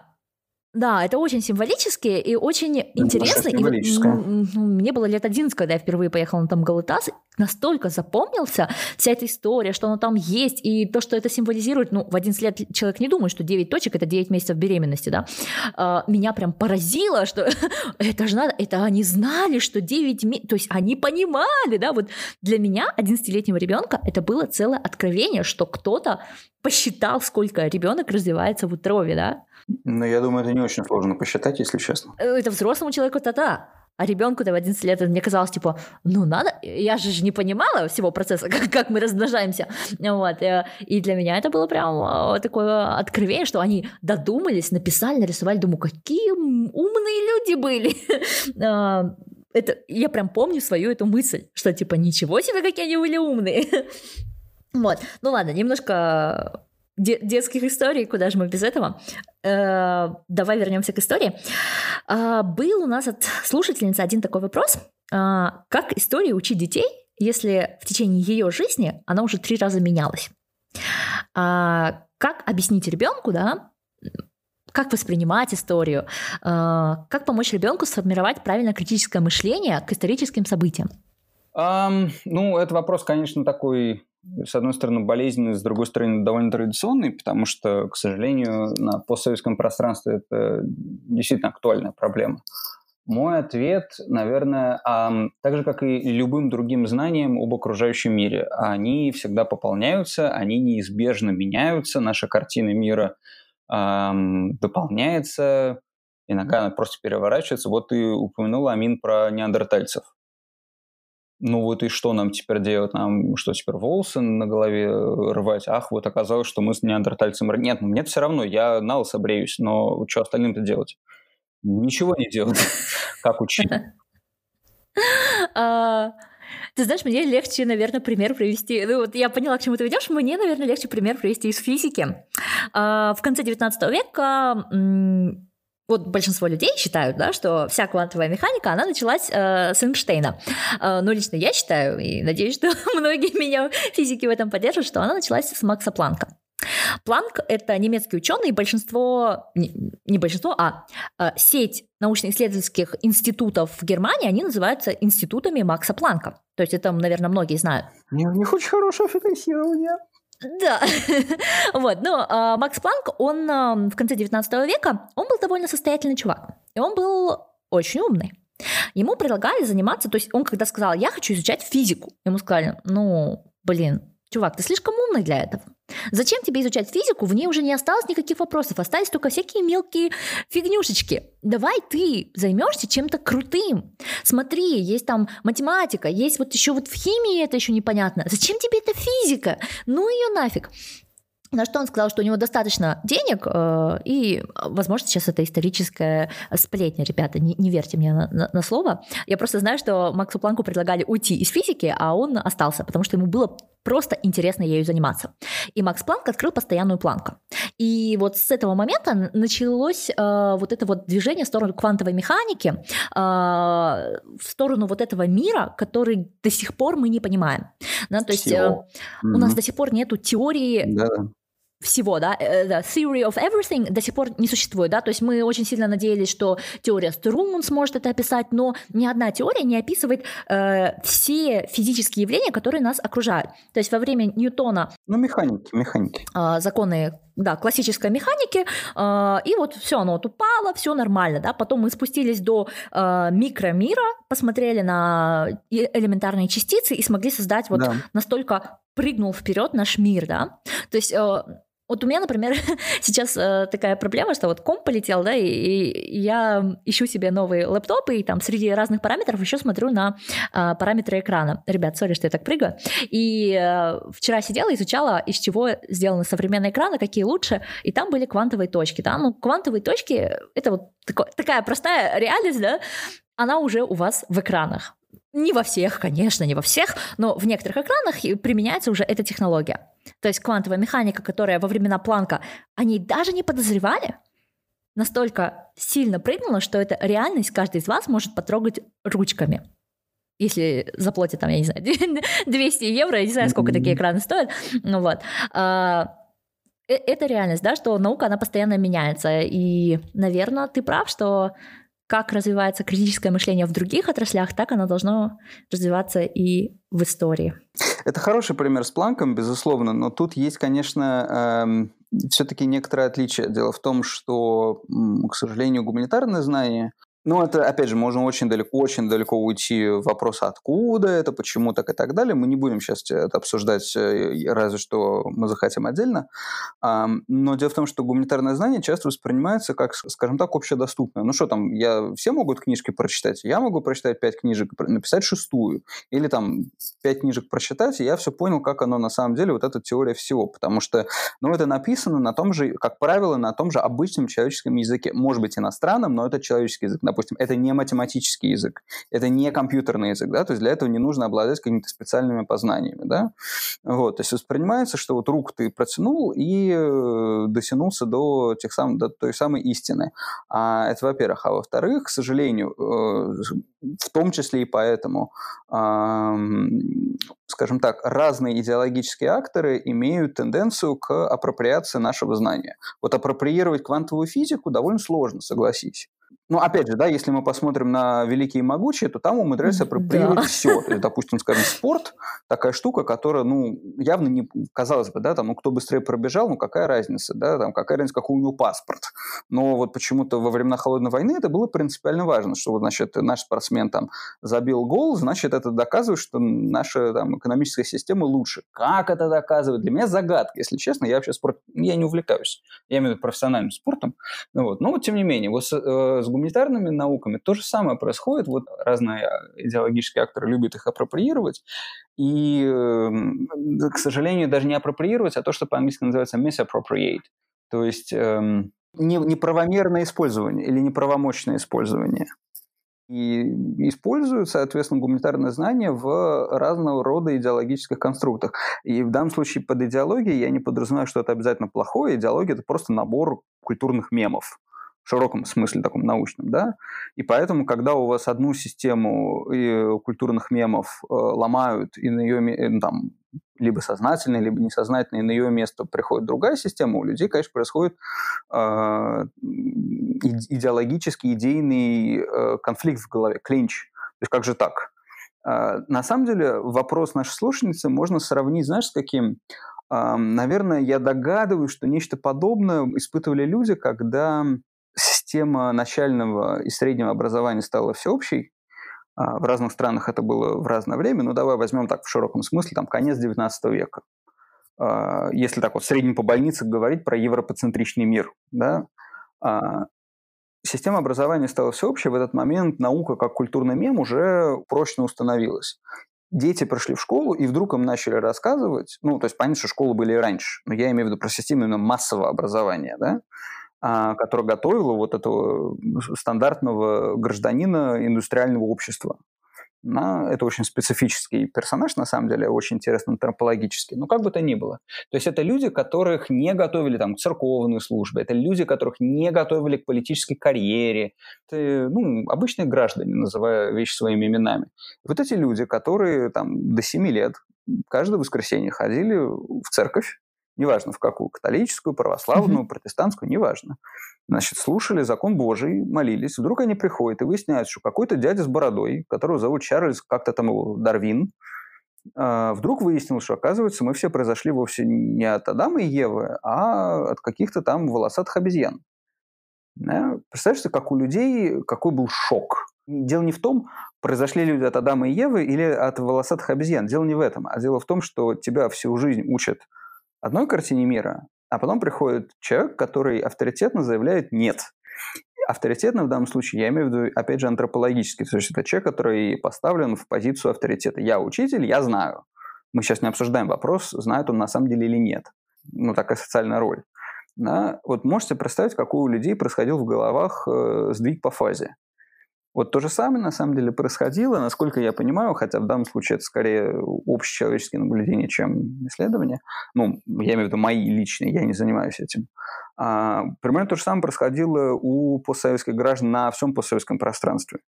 да, это очень символически и очень это интересно. И, ну, мне было лет 11, когда я впервые поехала на там Галатас, настолько запомнился вся эта история, что она там есть, и то, что это символизирует, ну, в 11 лет человек не думает, что 9 точек — это 9 месяцев беременности, да, а, меня прям поразило, что (laughs) это же надо, это они знали, что 9 месяцев, то есть они понимали, да, вот для меня, 11-летнего ребенка, это было целое откровение, что кто-то посчитал, сколько ребенок развивается в утробе, да. Ну, я думаю, это не очень сложно посчитать, если честно. Э, это взрослому человеку-то да. А ребенку-то в 11 лет мне казалось, типа, ну надо, я же не понимала всего процесса, (laughs) как, как мы размножаемся. Вот. Э, и для меня это было прям э, такое откровение, что они додумались, написали, нарисовали. Думаю, какие умные люди были. (laughs) А, это, я прям помню свою эту мысль, что типа ничего себе, какие они были умные. (laughs) Вот. Ну ладно, немножко детских историй, куда же мы без этого? Э, давай вернемся к истории. Э, был у нас от слушательницы один такой вопрос. Э, как истории учить детей, если в течение ее жизни она уже три раза менялась? Э, как объяснить ребенку, да, как воспринимать историю, как помочь ребенку сформировать правильное критическое мышление к историческим событиям? Um, ну, это вопрос, конечно, такой с одной стороны, болезненный, с другой стороны, довольно традиционный, потому что, к сожалению, на постсоветском пространстве это действительно актуальная проблема. Мой ответ, наверное, а, так же, как и любым другим знаниям об окружающем мире. Они всегда пополняются, они неизбежно меняются, наша картина мира а, дополняется, иногда она просто переворачивается. Вот ты упомянул, Амин, про неандертальцев ну вот и что нам теперь делать? Нам что, теперь волосы на голове э, рвать? Ах, вот оказалось, что мы с неандертальцем... Нет, ну, мне все равно, я на лысо бреюсь, но что остальным-то делать? Ничего не делать. (laughs) Как учить? (laughs) А, ты знаешь, мне легче, наверное, пример привести. Ну, вот я поняла, к чему ты ведешь. Мне, наверное, легче пример привести из физики. А, в конце 19 века вот большинство людей считают, да, что вся квантовая механика, она началась э, с Эйнштейна. Э, но лично я считаю, и надеюсь, (laughs) что многие меня физики в этом поддержат, что она началась с Макса Планка. Планк – это немецкий ученый, и большинство, не, большинство, а э, сеть научно-исследовательских институтов в Германии, они называются институтами Макса Планка. То есть это, наверное, многие знают. У них очень хорошее финансирование. Да, (laughs) вот, но а, Макс Планк, он в конце 19 века, он был довольно состоятельный чувак, и он был очень умный. Ему предлагали заниматься, то есть он когда сказал, я хочу изучать физику, ему сказали, ну, блин, чувак, ты слишком умный для этого. Зачем тебе изучать физику? В ней уже не осталось никаких вопросов, остались только всякие мелкие фигнюшечки. Давай ты займешься чем-то крутым. Смотри, есть там математика, есть вот еще вот в химии это еще непонятно. Зачем тебе эта физика? Ну ее нафиг. На что он сказал, что у него достаточно денег, э, и, возможно, сейчас это историческая сплетня, ребята, не, не верьте мне на, на, на слово. Я просто знаю, что Максу Планку предлагали уйти из физики, а он остался, потому что ему было просто интересно ею заниматься. И Макс Планк открыл постоянную планку. И вот с этого момента началось э, вот это вот движение в сторону квантовой механики, э, в сторону вот этого мира, который до сих пор мы не понимаем. Да, то есть э, у нас до сих пор нету теории да всего, да, э, да, theory of everything до сих пор не существует, да, то есть мы очень сильно надеялись, что теория Струн сможет это описать, но ни одна теория не описывает э, все физические явления, которые нас окружают. То есть во время Ньютона... Ну, механики, механики. Э, законы да, классической механики, э, и вот все, оно вот упало, все нормально, да, потом мы спустились до э, микромира, посмотрели на элементарные частицы и смогли создать вот да. настолько прыгнул вперед наш мир, да, то есть э, вот у меня, например, (laughs) сейчас э, такая проблема, что вот комп полетел, да, и, и я ищу себе новые лэптопы, и там среди разных параметров еще смотрю на э, параметры экрана. Ребят, сори, что я так прыгаю. И э, вчера сидела, изучала, из чего сделаны современные экраны, какие лучше, и там были квантовые точки. Да? Ну, квантовые точки — это вот такой, такая простая реальность, да, она уже у вас в экранах. Не во всех, конечно, не во всех, но в некоторых экранах применяется уже эта технология. То есть квантовая механика, которая во времена Планка, они даже не подозревали, настолько сильно прыгнула, что эта реальность каждый из вас может потрогать ручками. Если заплатит там, я не знаю, (laughs) 200 евро, я не знаю, сколько такие экраны стоят. Ну вот. А, э, это реальность, да, что наука, она постоянно меняется. И, наверное, ты прав, что как развивается критическое мышление в других отраслях, так оно должно развиваться и в истории. Это хороший пример с Планком, безусловно, но тут есть, конечно, эм, все-таки некоторое отличие. Дело в том, что, к сожалению, гуманитарное знание ну, это, опять же, можно очень далеко, очень далеко уйти в вопрос, откуда это, почему так и так далее. Мы не будем сейчас это обсуждать, э, разве что мы захотим отдельно. Но дело в том, что гуманитарное знание часто воспринимается как, скажем так, общедоступное. Ну что там, я, все могут книжки прочитать. Я могу прочитать пять книжек, написать шестую. Или там пять книжек прочитать, и я все понял, как оно на самом деле, вот эта теория всего. Потому что, ну, это написано на том же, как правило, на том же обычном человеческом языке. Может быть, иностранном, но это человеческий язык допустим, это не математический язык, это не компьютерный язык, да, то есть для этого не нужно обладать какими-то специальными познаниями, да, вот, то есть воспринимается, что вот руку ты протянул и э, дотянулся до, тех сам, до той самой истины. А это, во-первых. А во-вторых, к сожалению, э, в том числе и поэтому, скажем так, разные идеологические акторы имеют тенденцию к апроприации нашего знания. Вот апроприировать квантовую физику довольно сложно, согласись. Ну, опять же, да, если мы посмотрим на «Великие и могучие», то там умудряются апроприировать да. все. То есть, (laughs) допустим, скажем, спорт – такая штука, которая, ну, явно не, казалось бы, да, там, ну, кто быстрее пробежал, ну, какая разница, да, там, какая разница, какой у него паспорт. Но вот почему-то во времена Холодной войны это было принципиально важно, что, вот, значит, наш спортсмен там забил гол, значит, это доказывает, что наша там экономическая система лучше. Как это доказывает? Для меня загадка, если честно. Я вообще спорт, я не увлекаюсь. Я имею в виду профессиональным спортом. Вот. Но, тем не менее, вот с, э, с гуманитарными науками то же самое происходит. Вот разные идеологические акторы любят их апроприировать. И, эм, к сожалению, даже не апроприировать, а то, что по-английски называется misappropriate. То есть эм, неправомерное использование или неправомочное использование. И используют, соответственно, гуманитарные знания в разного рода идеологических конструктах. И в данном случае под идеологией я не подразумеваю, что это обязательно плохое. Идеология – это просто набор культурных мемов широком смысле таком научном, да, и поэтому, когда у вас одну систему культурных мемов э, ломают и на ее, э, там, либо сознательно, либо несознательно, и на ее место приходит другая система, у людей, конечно, происходит э, идеологический, идейный э, конфликт в голове, клинч. То есть как же так? Э, на самом деле вопрос нашей слушательницы можно сравнить, знаешь, с каким? Э, наверное, я догадываюсь, что нечто подобное испытывали люди, когда система начального и среднего образования стала всеобщей, а, в разных странах это было в разное время, но давай возьмем так в широком смысле, там конец 19 века. А, если так вот в среднем по больнице говорить про европоцентричный мир, да, а, система образования стала всеобщей, в этот момент наука как культурный мем уже прочно установилась. Дети пришли в школу, и вдруг им начали рассказывать, ну, то есть понятно, что школы были и раньше, но я имею в виду про систему именно массового образования, да, которая готовила вот этого стандартного гражданина индустриального общества. На, это очень специфический персонаж, на самом деле, очень интересный антропологически. Но как бы то ни было. То есть это люди, которых не готовили там, к церковной службе, это люди, которых не готовили к политической карьере. Это ну, обычные граждане, называя вещи своими именами. Вот эти люди, которые там до 7 лет каждое воскресенье ходили в церковь, неважно в какую, католическую, православную, mm-hmm. протестантскую, неважно. Значит, слушали закон Божий, молились. Вдруг они приходят и выясняют, что какой-то дядя с бородой, которого зовут Чарльз, как-то там его, Дарвин, а, вдруг выяснилось, что, оказывается, мы все произошли вовсе не от Адама и Евы, а от каких-то там волосатых обезьян. Да? Представляешь, как у людей, какой был шок. Дело не в том, произошли люди от Адама и Евы или от волосатых обезьян. Дело не в этом, а дело в том, что тебя всю жизнь учат одной картине мира, а потом приходит человек, который авторитетно заявляет «нет». Авторитетно в данном случае я имею в виду, опять же, антропологически. То есть это человек, который поставлен в позицию авторитета. Я учитель, я знаю. Мы сейчас не обсуждаем вопрос, знает он на самом деле или нет. Ну, такая социальная роль. Да? Вот можете представить, какой у людей происходил в головах э, сдвиг по фазе. Вот то же самое на самом деле происходило, насколько я понимаю, хотя в данном случае это скорее общечеловеческие наблюдения, чем исследования. Ну, я имею в виду мои личные, я не занимаюсь этим. А, примерно то же самое происходило у постсоветских граждан на всем постсоветском пространстве.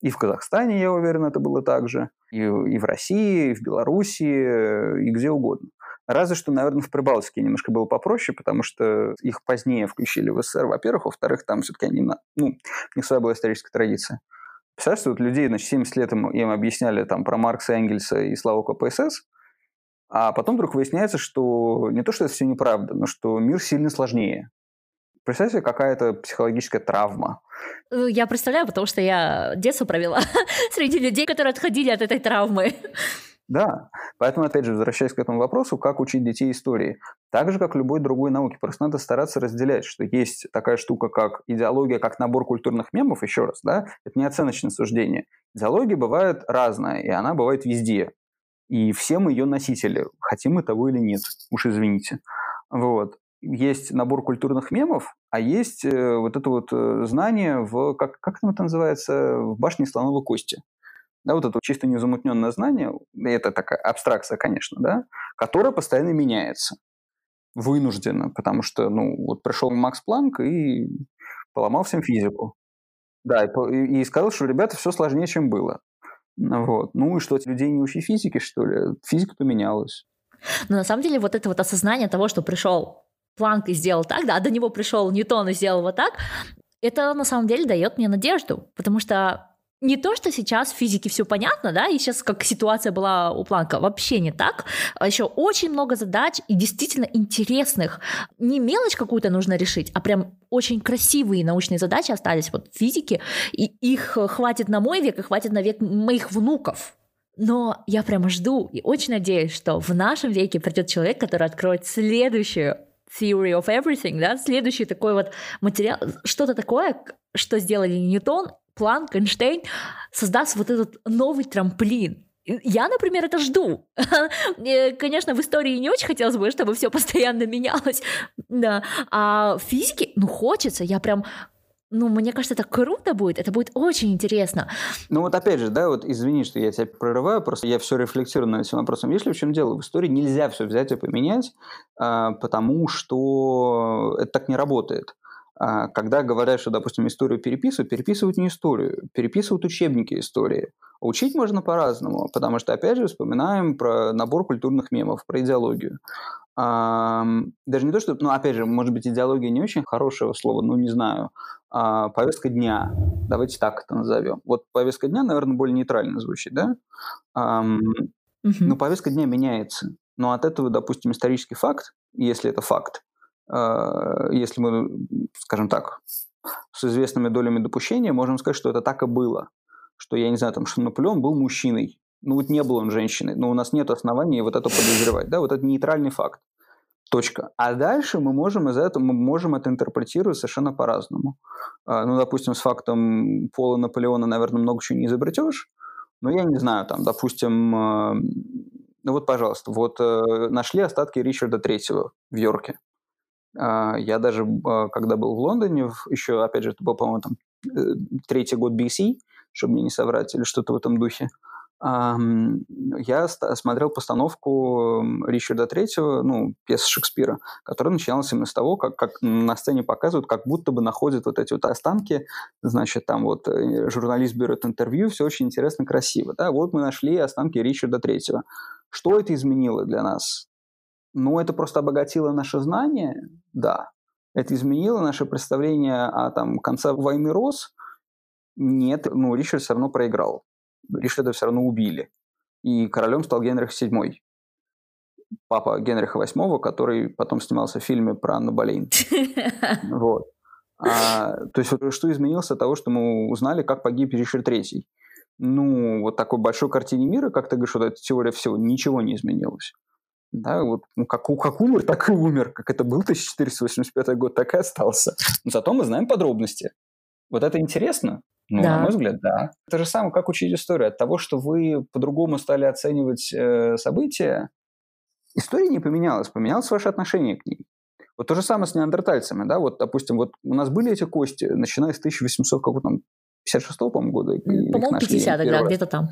И в Казахстане, я уверен, это было так же, и, и в России, и в Белоруссии, и где угодно. Разве что, наверное, в Прибалтике немножко было попроще, потому что их позднее включили в СССР, во-первых. Во-вторых, там все-таки они, ну, у них своя была историческая традиция. Представляешь, что вот людей, значит, 70 лет им, им объясняли там про Маркса, Энгельса и славу КПСС, а потом вдруг выясняется, что не то, что это все неправда, но что мир сильно сложнее. Представьте, какая-то психологическая травма. Ну, я представляю, потому что я детство провела (laughs) среди людей, которые отходили от этой травмы. Да, поэтому, опять же, возвращаясь к этому вопросу, как учить детей истории. Так же, как любой другой науке, просто надо стараться разделять, что есть такая штука, как идеология, как набор культурных мемов, еще раз, да, это не оценочное суждение. Идеология бывает разная, и она бывает везде. И все мы ее носители, хотим мы того или нет, уж извините. Вот. Есть набор культурных мемов, а есть э, вот это вот э, знание в, как, как это называется, в башне слоновой кости. Да, вот это чисто незамутненное знание, это такая абстракция, конечно, да, которая постоянно меняется. Вынужденно, потому что, ну, вот пришел Макс Планк и поломал всем физику. Да, и, и сказал, что, ребята, все сложнее, чем было. Вот. Ну и что, людей не учи физики, что ли? Физика поменялась. Но на самом деле вот это вот осознание того, что пришел Планк и сделал так, да, а до него пришел Ньютон и сделал вот так, это на самом деле дает мне надежду, потому что не то, что сейчас в физике все понятно, да, и сейчас как ситуация была у Планка, вообще не так. А Еще очень много задач и действительно интересных. Не мелочь какую-то нужно решить, а прям очень красивые научные задачи остались вот в физике, и их хватит на мой век и хватит на век моих внуков. Но я прямо жду и очень надеюсь, что в нашем веке придет человек, который откроет следующую theory of everything, да, следующий такой вот материал, что-то такое, что сделали Ньютон Планк, Эйнштейн создаст вот этот новый трамплин. Я, например, это жду. (laughs) Конечно, в истории не очень хотелось бы, чтобы все постоянно менялось. Да. А физике, ну, хочется. Я прям ну, мне кажется, это круто будет, это будет очень интересно. Ну вот опять же, да, вот извини, что я тебя прерываю, просто я все рефлексирую над этим вопросом. Если в чем дело? В истории нельзя все взять и поменять, а, потому что это так не работает. А, когда говорят, что, допустим, историю переписывают, переписывают не историю, переписывают учебники истории. Учить можно по-разному, потому что, опять же, вспоминаем про набор культурных мемов, про идеологию. Даже не то, что, ну, опять же, может быть, идеология не очень хорошее слово, ну, не знаю. А, повестка дня, давайте так это назовем. Вот повестка дня, наверное, более нейтрально звучит, да? Но повестка дня меняется. Но от этого, допустим, исторический факт, если это факт, если мы, скажем так, с известными долями допущения, можем сказать, что это так и было. Что, я не знаю, там, что Наполеон был мужчиной. Ну, вот не был он женщиной, но у нас нет оснований вот это подозревать. Да, вот это нейтральный факт. Точка. А дальше мы можем из этого, мы можем это интерпретировать совершенно по-разному. А, ну, допустим, с фактом Пола Наполеона, наверное, много чего не изобретешь. Но я не знаю, там, допустим, а, ну вот, пожалуйста, вот э, нашли остатки Ричарда Третьего в Йорке. А, я даже, а, когда был в Лондоне, еще, опять же, это был, по-моему, там, э, третий год BC, чтобы мне не соврать, или что-то в этом духе, я смотрел постановку Ричарда Третьего, ну, пьесы Шекспира, которая начиналась именно с того, как, как на сцене показывают, как будто бы находят вот эти вот останки, значит, там вот э, журналист берет интервью, все очень интересно, красиво, да, вот мы нашли останки Ричарда Третьего. Что это изменило для нас? Ну, это просто обогатило наше знание, да. Это изменило наше представление о там, конце войны Рос. Нет, ну, Ричард все равно проиграл. Ричарда все равно убили. И королем стал Генрих VII. Папа Генриха VIII, который потом снимался в фильме про Анну Болейн. (laughs) Вот. А, то есть вот, что изменилось от того, что мы узнали, как погиб Ричард III? Ну, вот такой большой картине мира, как ты говоришь, вот эта теория всего, ничего не изменилось. Да, вот, ну, как, как умер, (laughs) так и умер. Как это был 1485 год, так и остался. Но зато мы знаем подробности. Вот это интересно. Ну, да. на мой взгляд, да. Это же самое, как учить историю. От того, что вы по-другому стали оценивать э, события, история не поменялась, поменялось ваше отношение к ней. Вот то же самое с неандертальцами, да, вот, допустим, вот у нас были эти кости, начиная с 1800 какого там 56 по-моему, года. По-моему, 50 да, где-то там.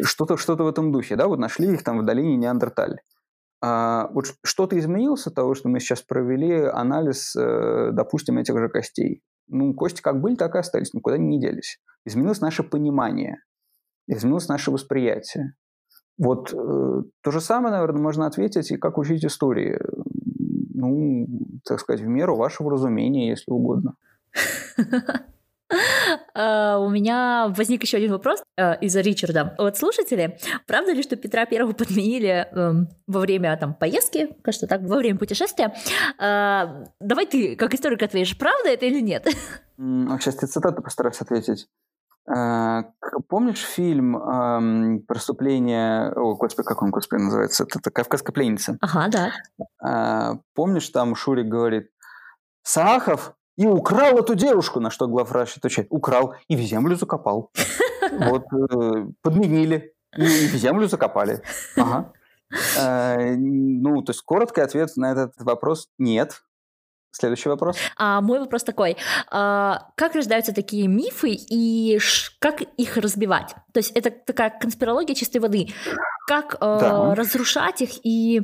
Что-то что в этом духе, да, вот нашли их там в долине Неандерталь. А, вот что-то изменилось от того, что мы сейчас провели анализ, э, допустим, этих же костей? Ну, кости как были, так и остались, никуда не делись. Изменилось наше понимание, изменилось наше восприятие. Вот э, то же самое, наверное, можно ответить и как учить истории. Ну, так сказать, в меру вашего разумения, если угодно. (laughs) Uh, у меня возник еще один вопрос uh, из-за Ричарда. Вот слушатели, правда ли, что Петра Первого (laughs) подменили uh, во время там поездки, кажется так, во время путешествия? Давай ты, как историк, ответишь, правда это или нет? Сейчас тебе цитату постараюсь ответить. Помнишь фильм «Преступление...» О, господи, как он, господи, называется? Это, это «Кавказская пленница». Ага, да. Помнишь, там Шурик говорит, Сахов и украл эту девушку, на что главврач отвечает, украл и в землю закопал. (laughs) Вот, э, подменили и в землю закопали. Ага. Э, ну, то есть короткий ответ на этот вопрос – нет. Следующий вопрос. А, мой вопрос такой. А, как рождаются такие мифы и как их разбивать? То есть это такая конспирология чистой воды. Как э, да. разрушать их и...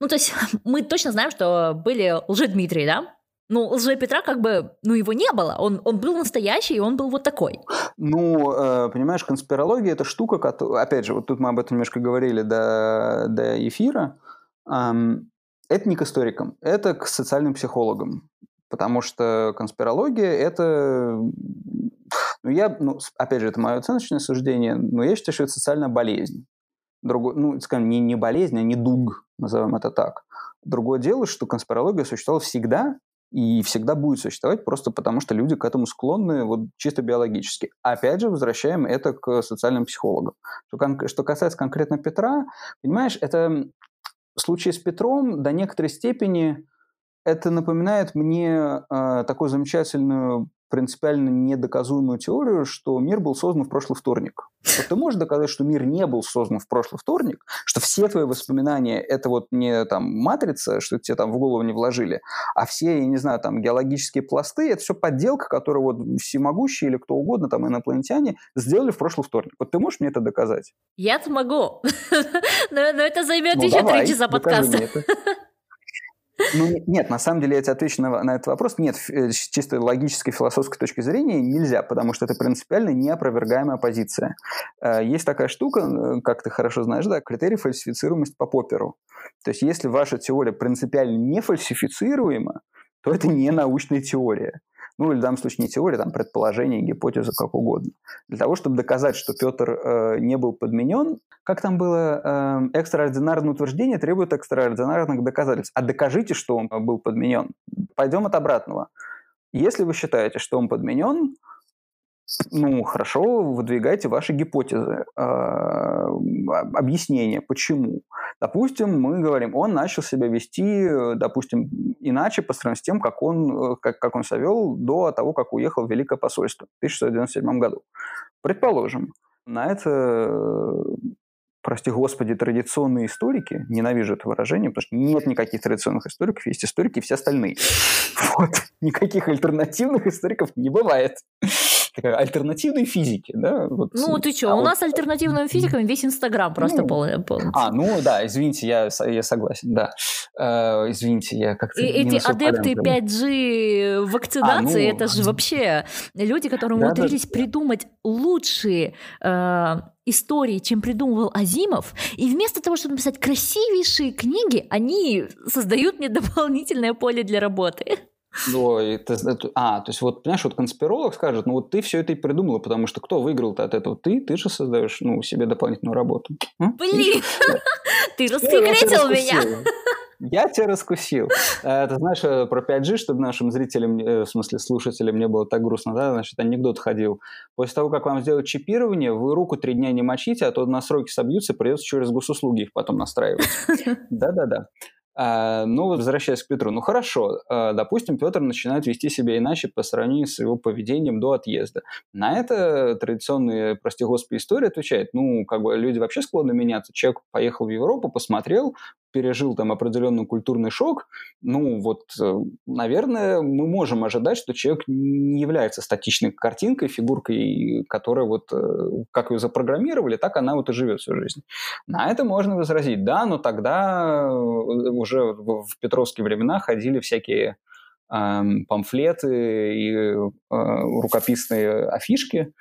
Ну, то есть мы точно знаем, что были лжедмитрии, да? Ну, лже Петра как бы, ну, его не было. Он, он был настоящий, и он был вот такой. Ну, э, понимаешь, конспирология – это штука, которая, опять же, вот тут мы об этом немножко говорили до, до эфира. Это не к историкам, это к социальным психологам. Потому что конспирология – это ну, я, ну, опять же, это мое оценочное суждение, но я считаю, что это социальная болезнь. Другой, ну, скажем, не, не болезнь, а не дуг, назовем это так. Другое дело, что конспирология существовала всегда, и всегда будет существовать просто потому, что люди к этому склонны вот чисто биологически. Опять же, возвращаем это к социальным психологам. Что, кон- что касается конкретно Петра, понимаешь, это в с Петром до некоторой степени это напоминает мне э, такую замечательную принципиально недоказуемую теорию, что мир был создан в прошлый вторник. Вот ты можешь доказать, что мир не был создан в прошлый вторник, что все твои воспоминания – это вот не там матрица, что тебе там в голову не вложили, а все, я не знаю, там геологические пласты – это все подделка, которую вот всемогущие или кто угодно, там инопланетяне, сделали в прошлый вторник. Вот ты можешь мне это доказать? Я смогу, (laughs) но это займет ну, еще три часа подкаста. Ну, нет, на самом деле я тебе отвечу на, на этот вопрос. Нет, э, с чисто логической, философской точки зрения нельзя, потому что это принципиально неопровержаемая позиция. Э, есть такая штука, э, как ты хорошо знаешь, да, критерий фальсифицируемости по Попперу. То есть если ваша теория принципиально не фальсифицируема, то это не научная теория. Ну, или в данном случае не теория, там предположение, гипотеза, как угодно. Для того, чтобы доказать, что Петр э, не был подменен, как там было, э, экстраординарное утверждение требует экстраординарных доказательств. А докажите, что он был подменен. Пойдем от обратного. Если вы считаете, что он подменен, ну, хорошо, выдвигайте ваши гипотезы, э, объяснения, почему. Допустим, мы говорим, он начал себя вести, допустим, иначе по сравнению с тем, как он, как, как он себя вел до того, как уехал в Великое посольство в 1697 году. Предположим, на это прости господи, традиционные историки, ненавижу это выражение, потому что нет никаких традиционных историков, есть историки все остальные. (laughs) Вот. Никаких альтернативных историков не бывает такая альтернативной физики, да? Вот. Ну, ты что, а у вот... нас альтернативным (laughs) физикам весь Инстаграм просто ну, полный. А, ну да, извините, я, я согласен, да. Э, извините, я как-то И Эти адепты 5G вакцинации, а, ну... это же вообще люди, которые умудрились да, придумать лучшие э, истории, чем придумывал Азимов, и вместо того, чтобы написать красивейшие книги, они создают мне (laughs) дополнительное поле для работы. Ну, это, это, а, то есть вот, понимаешь, вот конспиролог скажет, ну вот ты все это и придумала, потому что кто выиграл-то от этого? Ты, ты же создаешь, ну, себе дополнительную работу. Блин, (laughs) ты рассекретил меня. Я тебя раскусил. Э, ты знаешь, э, про 5G, чтобы нашим зрителям, э, в смысле слушателям не было так грустно, да, значит, анекдот ходил. После того, как вам сделают чипирование, вы руку три дня не мочите, а то настройки собьются, придется через госуслуги их потом настраивать. (laughs) Да-да-да. А, ну, возвращаясь к Петру, ну хорошо, а, допустим, Петр начинает вести себя иначе по сравнению с его поведением до отъезда. На это традиционные, прости господи, история отвечает, ну, как бы люди вообще склонны меняться. Человек поехал в Европу, посмотрел, пережил там определенный культурный шок, ну вот, э, наверное, мы можем ожидать, что человек не является статичной картинкой, фигуркой, которая вот, э, как ее запрограммировали, так она вот и живет всю жизнь. На это можно возразить, да, но тогда э, уже в петровские времена ходили всякие э, памфлеты и э, рукописные афишки,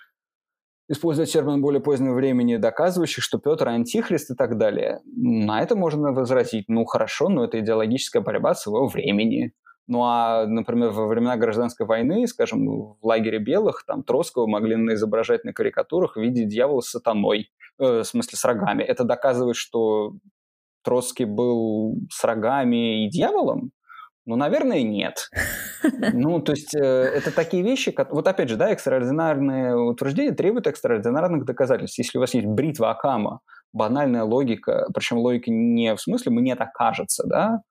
использовать термин более позднего времени, доказывающих, что Петр антихрист и так далее. На это можно возразить. Ну, хорошо, но это идеологическая борьба своего времени. Ну а, например, во времена гражданской войны, скажем, в лагере белых, там Троцкого могли изображать на карикатурах в виде дьявола с сатаной, э, в смысле с рогами. Это доказывает, что Троцкий был с рогами и дьяволом? Ну, наверное, нет. (laughs) Ну, то есть э, это такие вещи, как... вот опять же, да, экстраординарные утверждения требуют экстраординарных доказательств. Если у вас есть бритва Акама, банальная логика, причем логика не в смысле «мне так кажется», да,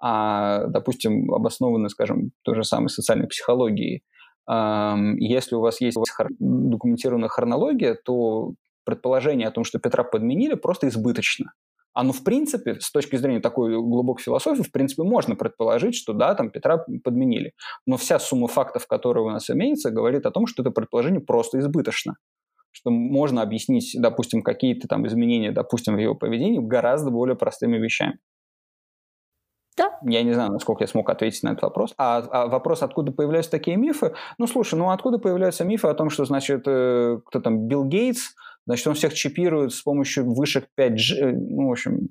а, допустим, обоснованная, скажем, той же самой социальной психологией. Если у вас есть документированная хронология, то предположение о том, что Петра подменили, просто избыточно оно в принципе, с точки зрения такой глубокой философии, в принципе, можно предположить, что да, там Петра подменили. Но вся сумма фактов, которая у нас имеется, говорит о том, что это предположение просто избыточно. Что можно объяснить, допустим, какие-то там изменения, допустим, в его поведении гораздо более простыми вещами. Да. Я не знаю, насколько я смог ответить на этот вопрос. А, а вопрос, откуда появляются такие мифы? Ну, слушай, ну откуда появляются мифы о том, что, значит, э, кто там, Билл Гейтс, Значит, он всех чипирует с помощью вышек 5G, э, ну, в общем,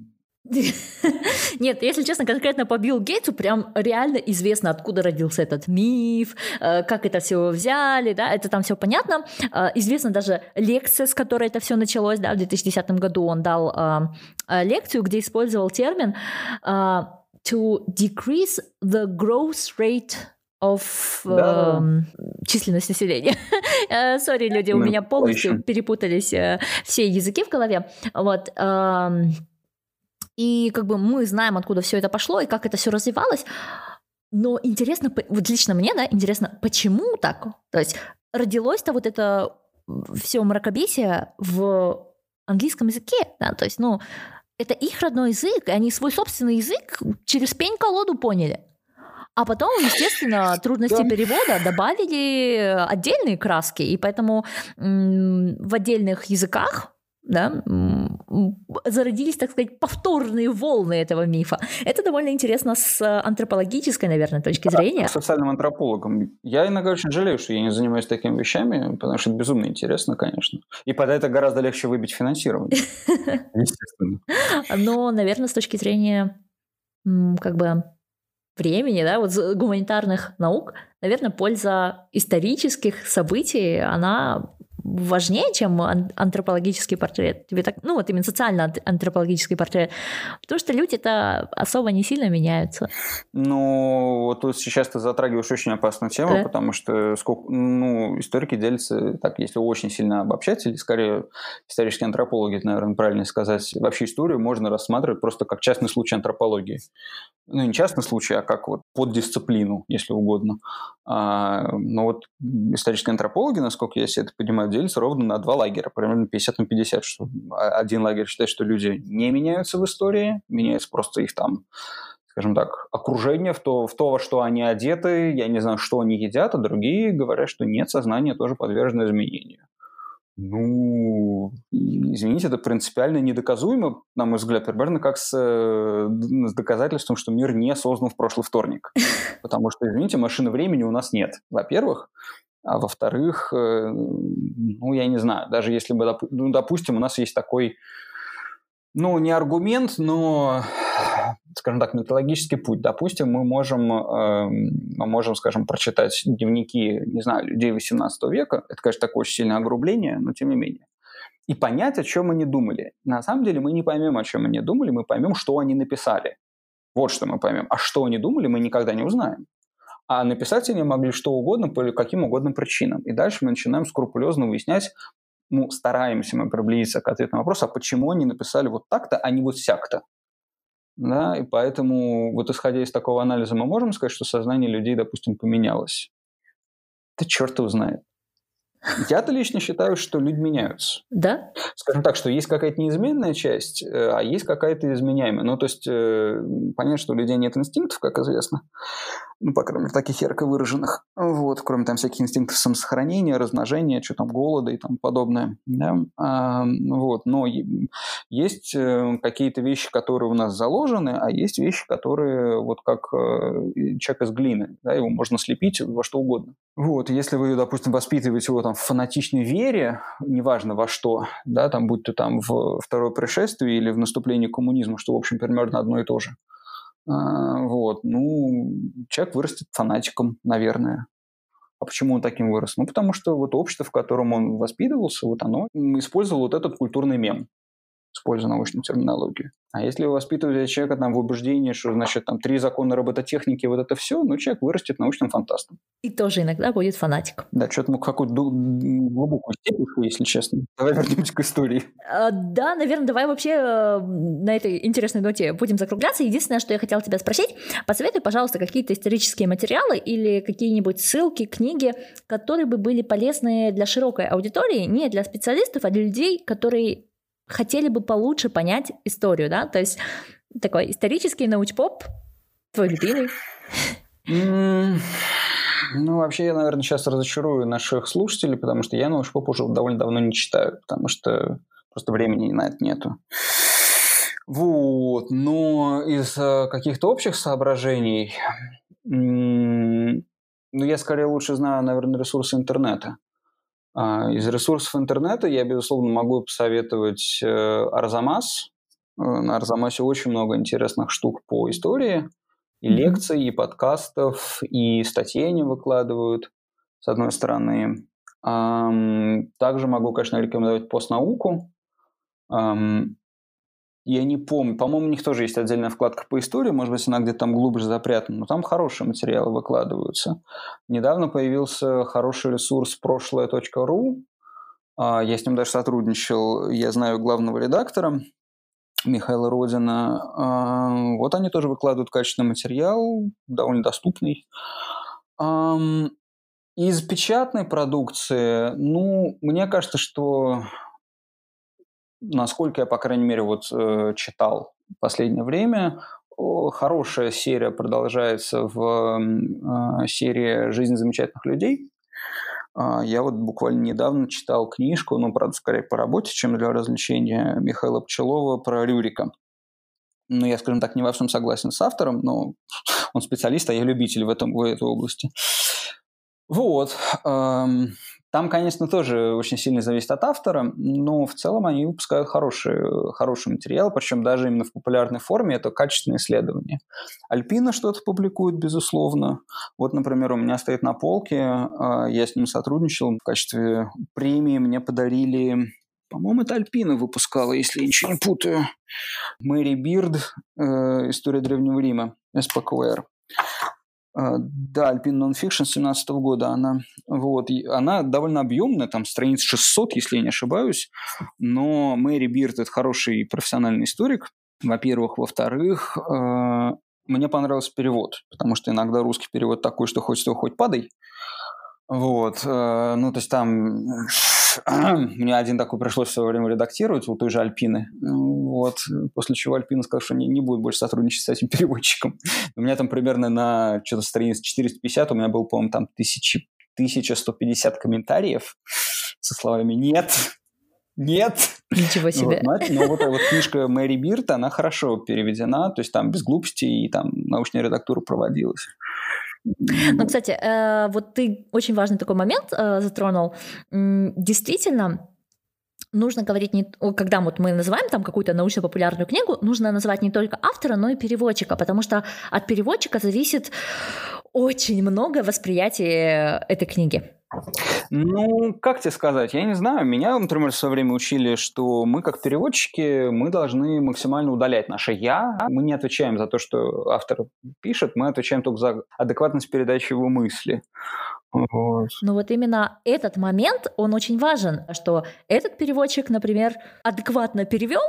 (laughs) нет, если честно, конкретно по Биллу Гейтсу прям реально известно, откуда родился этот миф, э, как это все взяли, да, это там все понятно. Э, известно даже лекция, с которой это все началось, да, в 2010 году он дал лекцию, где использовал термин to decrease the growth rate of да. э, численность населения. (laughs) Сори, люди, у меня полностью перепутались э, все языки в голове. Вот. Э, и как бы мы знаем, откуда все это пошло и как это все развивалось. Но интересно, вот лично мне, да, интересно, почему так? То есть родилось-то вот это все мракобесие в английском языке, да, то есть, ну, это их родной язык, и они свой собственный язык через пень-колоду поняли. А потом, естественно, (laughs) трудности да. перевода добавили отдельные краски, и поэтому в отдельных языках да, зародились, так сказать, повторные волны этого мифа. Это довольно интересно с антропологической, наверное, точки зрения. Социальным антропологом. Я иногда очень жалею, что я не занимаюсь такими вещами, потому что это безумно интересно, конечно. И под это гораздо легче выбить финансирование. (laughs) Естественно. Но, наверное, с точки зрения как бы времени, да, вот гуманитарных наук, наверное, польза исторических событий, она важнее, чем антропологический портрет. Тебе так, ну вот именно социально-антропологический портрет. Потому что люди-то особо не сильно меняются. Ну, вот тут сейчас ты затрагиваешь очень опасную тему, да? потому что сколько, ну, историки делятся, так, если очень сильно обобщать, или скорее исторические антропологи, наверное, правильно сказать, вообще историю можно рассматривать просто как частный случай антропологии. Ну, не частный случай, а как вот поддисциплину, если угодно. А, но вот исторические антропологи, насколько я себе это понимаю, делятся ровно на два лагеря, примерно 50 на 50. Что один лагерь считает, что люди не меняются в истории, меняется просто их там скажем так, окружение, в то, в то, во что они одеты, я не знаю, что они едят, а другие говорят, что нет, сознание тоже подвержено изменению. Ну, извините, это принципиально недоказуемо, на мой взгляд, примерно как с, э, с доказательством, что мир не создан в прошлый вторник. (laughs) Потому что, извините, машины времени у нас нет, во-первых. А во-вторых, э, ну, я не знаю, даже если бы, ну, допустим, у нас есть такой, ну, не аргумент, но, скажем так, методологический путь. Допустим, мы можем, э, мы можем, скажем, прочитать дневники, не знаю, людей 18 века. Это, конечно, такое очень сильное огрубление, но тем не менее. И понять, о чем они думали. На самом деле мы не поймем, о чем они думали, мы поймем, что они написали. Вот что мы поймем. А что они думали, мы никогда не узнаем. А написать они могли что угодно по каким угодно причинам. И дальше мы начинаем скрупулезно выяснять, ну, стараемся мы приблизиться к ответу на вопрос, а почему они написали вот так-то, а не вот сяк-то. Да, и поэтому, вот исходя из такого анализа, мы можем сказать, что сознание людей, допустим, поменялось. Да черт его знает. Я-то лично считаю, что люди меняются. Да? Скажем так, что есть какая-то неизменная часть, э, а есть какая-то изменяемая. Ну, то есть, э, понятно, что у людей нет инстинктов, как известно. Ну, по крайней мере, таких ярко выраженных, вот, кроме там всяких инстинктов самосохранения, размножения, что там, голода и тому подобное, да, а, вот, но есть э, какие-то вещи, которые у нас заложены, а есть вещи, которые вот как э, человек из глины, да, его можно слепить во что угодно. Вот, если вы, допустим, воспитываете его там в фанатичной вере, неважно во что, да, там, будь то там в второе пришествие или в наступлении коммунизма, что, в общем, примерно одно и то же, вот, ну, человек вырастет фанатиком, наверное. А почему он таким вырос? Ну, потому что вот общество, в котором он воспитывался, вот оно использовало вот этот культурный мем используя научную терминологию. А если вы воспитываете человека там, в убеждении, что, значит, там три закона робототехники, вот это все, ну, человек вырастет научным фантастом. И тоже иногда будет фанатик. Да, что-то мы какую-то глубокую степень, если честно. Давай вернемся к истории. А, да, наверное, давай вообще э, на этой интересной ноте будем закругляться. Единственное, что я хотела тебя спросить, посоветуй, пожалуйста, какие-то исторические материалы или какие-нибудь ссылки, книги, которые бы были полезны для широкой аудитории, не для специалистов, а для людей, которые хотели бы получше понять историю, да? То есть такой исторический научпоп, твой любимый. Ну, вообще, я, наверное, сейчас разочарую наших слушателей, потому что я научпоп уже довольно давно не читаю, потому что просто времени на это нету. Вот, но из э, каких-то общих соображений, ну, я скорее лучше знаю, наверное, ресурсы интернета. А, из ресурсов интернета я, безусловно, могу посоветовать э, Арзамас. Э, на Арзамасе очень много интересных штук по истории, и лекций, и подкастов, и статей они выкладывают, с одной стороны. Также могу, конечно, рекомендовать постнауку. Я не помню, по-моему, у них тоже есть отдельная вкладка по истории, может быть, она где-то там глубже запрятана, но там хорошие материалы выкладываются. Недавно появился хороший ресурс прошлое.ру, а, я с ним даже сотрудничал, я знаю главного редактора Михаила Родина. А, вот они тоже выкладывают качественный материал, довольно доступный. Из печатной продукции, ну, мне кажется, что насколько я, по крайней мере, вот э, читал в последнее время, хорошая серия продолжается в э, серии «Жизнь замечательных людей». Э, я вот буквально недавно читал книжку, ну, правда, скорее по работе, чем для развлечения Михаила Пчелова про Рюрика. Ну, я, скажем так, не во всем согласен с автором, но он специалист, а я любитель в, этом, в этой области. Вот. Там, конечно, тоже очень сильно зависит от автора, но в целом они выпускают хороший, хороший материал, причем даже именно в популярной форме это качественные исследования. Альпина что-то публикует, безусловно. Вот, например, у меня стоит на полке, а, я с ним сотрудничал, в качестве премии мне подарили по-моему, это Альпина выпускала, если я ничего не путаю. Мэри Бирд, э, «История Древнего Рима», СПКР. А, да, Alpine Nonfiction 17 года она. Вот, она довольно объемная, там страниц 600, если я не ошибаюсь, но Мэри Бирд – это хороший профессиональный историк, во-первых. Во-вторых, э, мне понравился перевод, потому что иногда русский перевод такой, что хоть что, хоть падай. Вот, э, ну, то есть там (clears throat) мне один такой пришлось в свое время редактировать у той же Альпины. Вот. После чего Альпина сказала, что не, не будет больше сотрудничать с этим (laughs) переводчиком. У меня там примерно на что-то страниц 450, у меня был, по-моему, там 1000, 1150 комментариев со словами «нет», нет. Ничего себе. Вот, но, но вот, вот книжка Мэри Бирт, она хорошо переведена, то есть там без глупостей и там научная редактура проводилась. Ну, кстати, э, вот ты очень важный такой момент э, затронул. Действительно, нужно говорить не, когда вот мы называем там какую-то научно-популярную книгу, нужно называть не только автора, но и переводчика, потому что от переводчика зависит очень много восприятия этой книги. Ну, как тебе сказать, я не знаю. Меня, например, в свое время учили, что мы, как переводчики, мы должны максимально удалять наше «я». Мы не отвечаем за то, что автор пишет, мы отвечаем только за адекватность передачи его мысли. Вот. Но вот именно этот момент, он очень важен, что этот переводчик, например, адекватно перевел,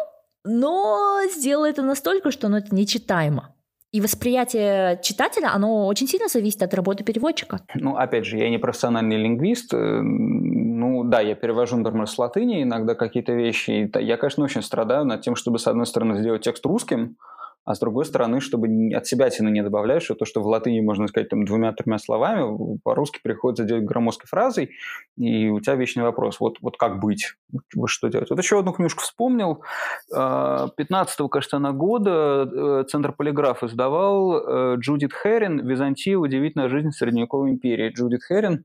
но сделал это настолько, что ну, это нечитаемо. И восприятие читателя, оно очень сильно зависит от работы переводчика. Ну, опять же, я не профессиональный лингвист. Э, ну, да, я перевожу, например, с латыни иногда какие-то вещи. Я, конечно, очень страдаю над тем, чтобы, с одной стороны, сделать текст русским, а с другой стороны, чтобы от себя тины не добавляешь, что то, что в латыни можно сказать там двумя-тремя словами, по-русски приходится делать громоздкой фразой, и у тебя вечный вопрос, вот, вот как быть, что делать. Вот еще одну книжку вспомнил, 15-го, кажется, на года э, Центр Полиграф издавал э, Джудит Херин «Византия. Удивительная жизнь средневековой империи». Джудит Херин,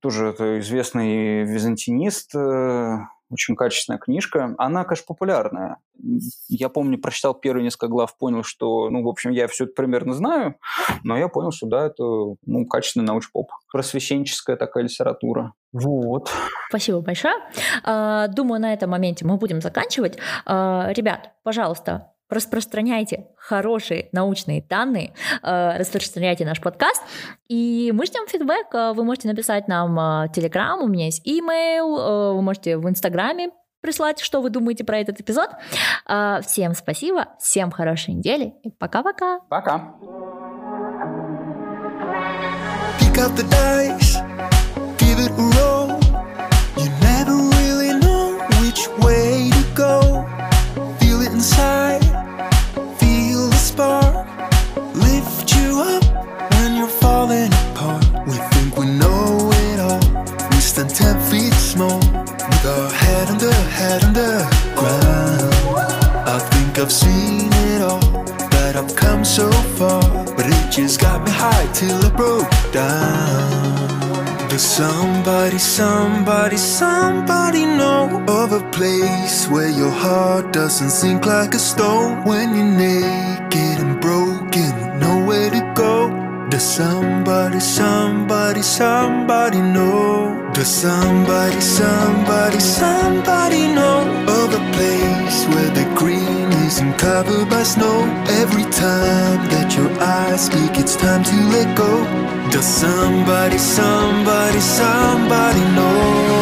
тоже это известный византинист, э, очень качественная книжка. Она, конечно, популярная. Я помню, прочитал первые несколько глав, понял, что, ну, в общем, я все это примерно знаю, но я понял, что да, это, ну, качественный научпоп. Просвещенческая такая литература. Вот. Спасибо большое. А, думаю, на этом моменте мы будем заканчивать. А, ребят, пожалуйста, распространяйте хорошие научные данные, э, распространяйте наш подкаст, и мы ждем фидбэк. Э, вы можете написать нам в э, Телеграм, у меня есть имейл, вы можете в Инстаграме прислать, что вы думаете про этот эпизод. Всем спасибо, всем хорошей недели и пока-пока. Пока. Pick up the dice, give it a roll. You never really know which way to go. Feel it inside. Head under head under ground. I think I've seen it all, but I've come so far. But it just got me high till I broke down. Does somebody, somebody, somebody know of a place where your heart doesn't sink like a stone when you're naked and broken? Does somebody, somebody, somebody know? Does somebody, somebody, somebody know of a place where the green isn't covered by snow? Every time that your eyes speak, it's time to let go. Does somebody, somebody, somebody know?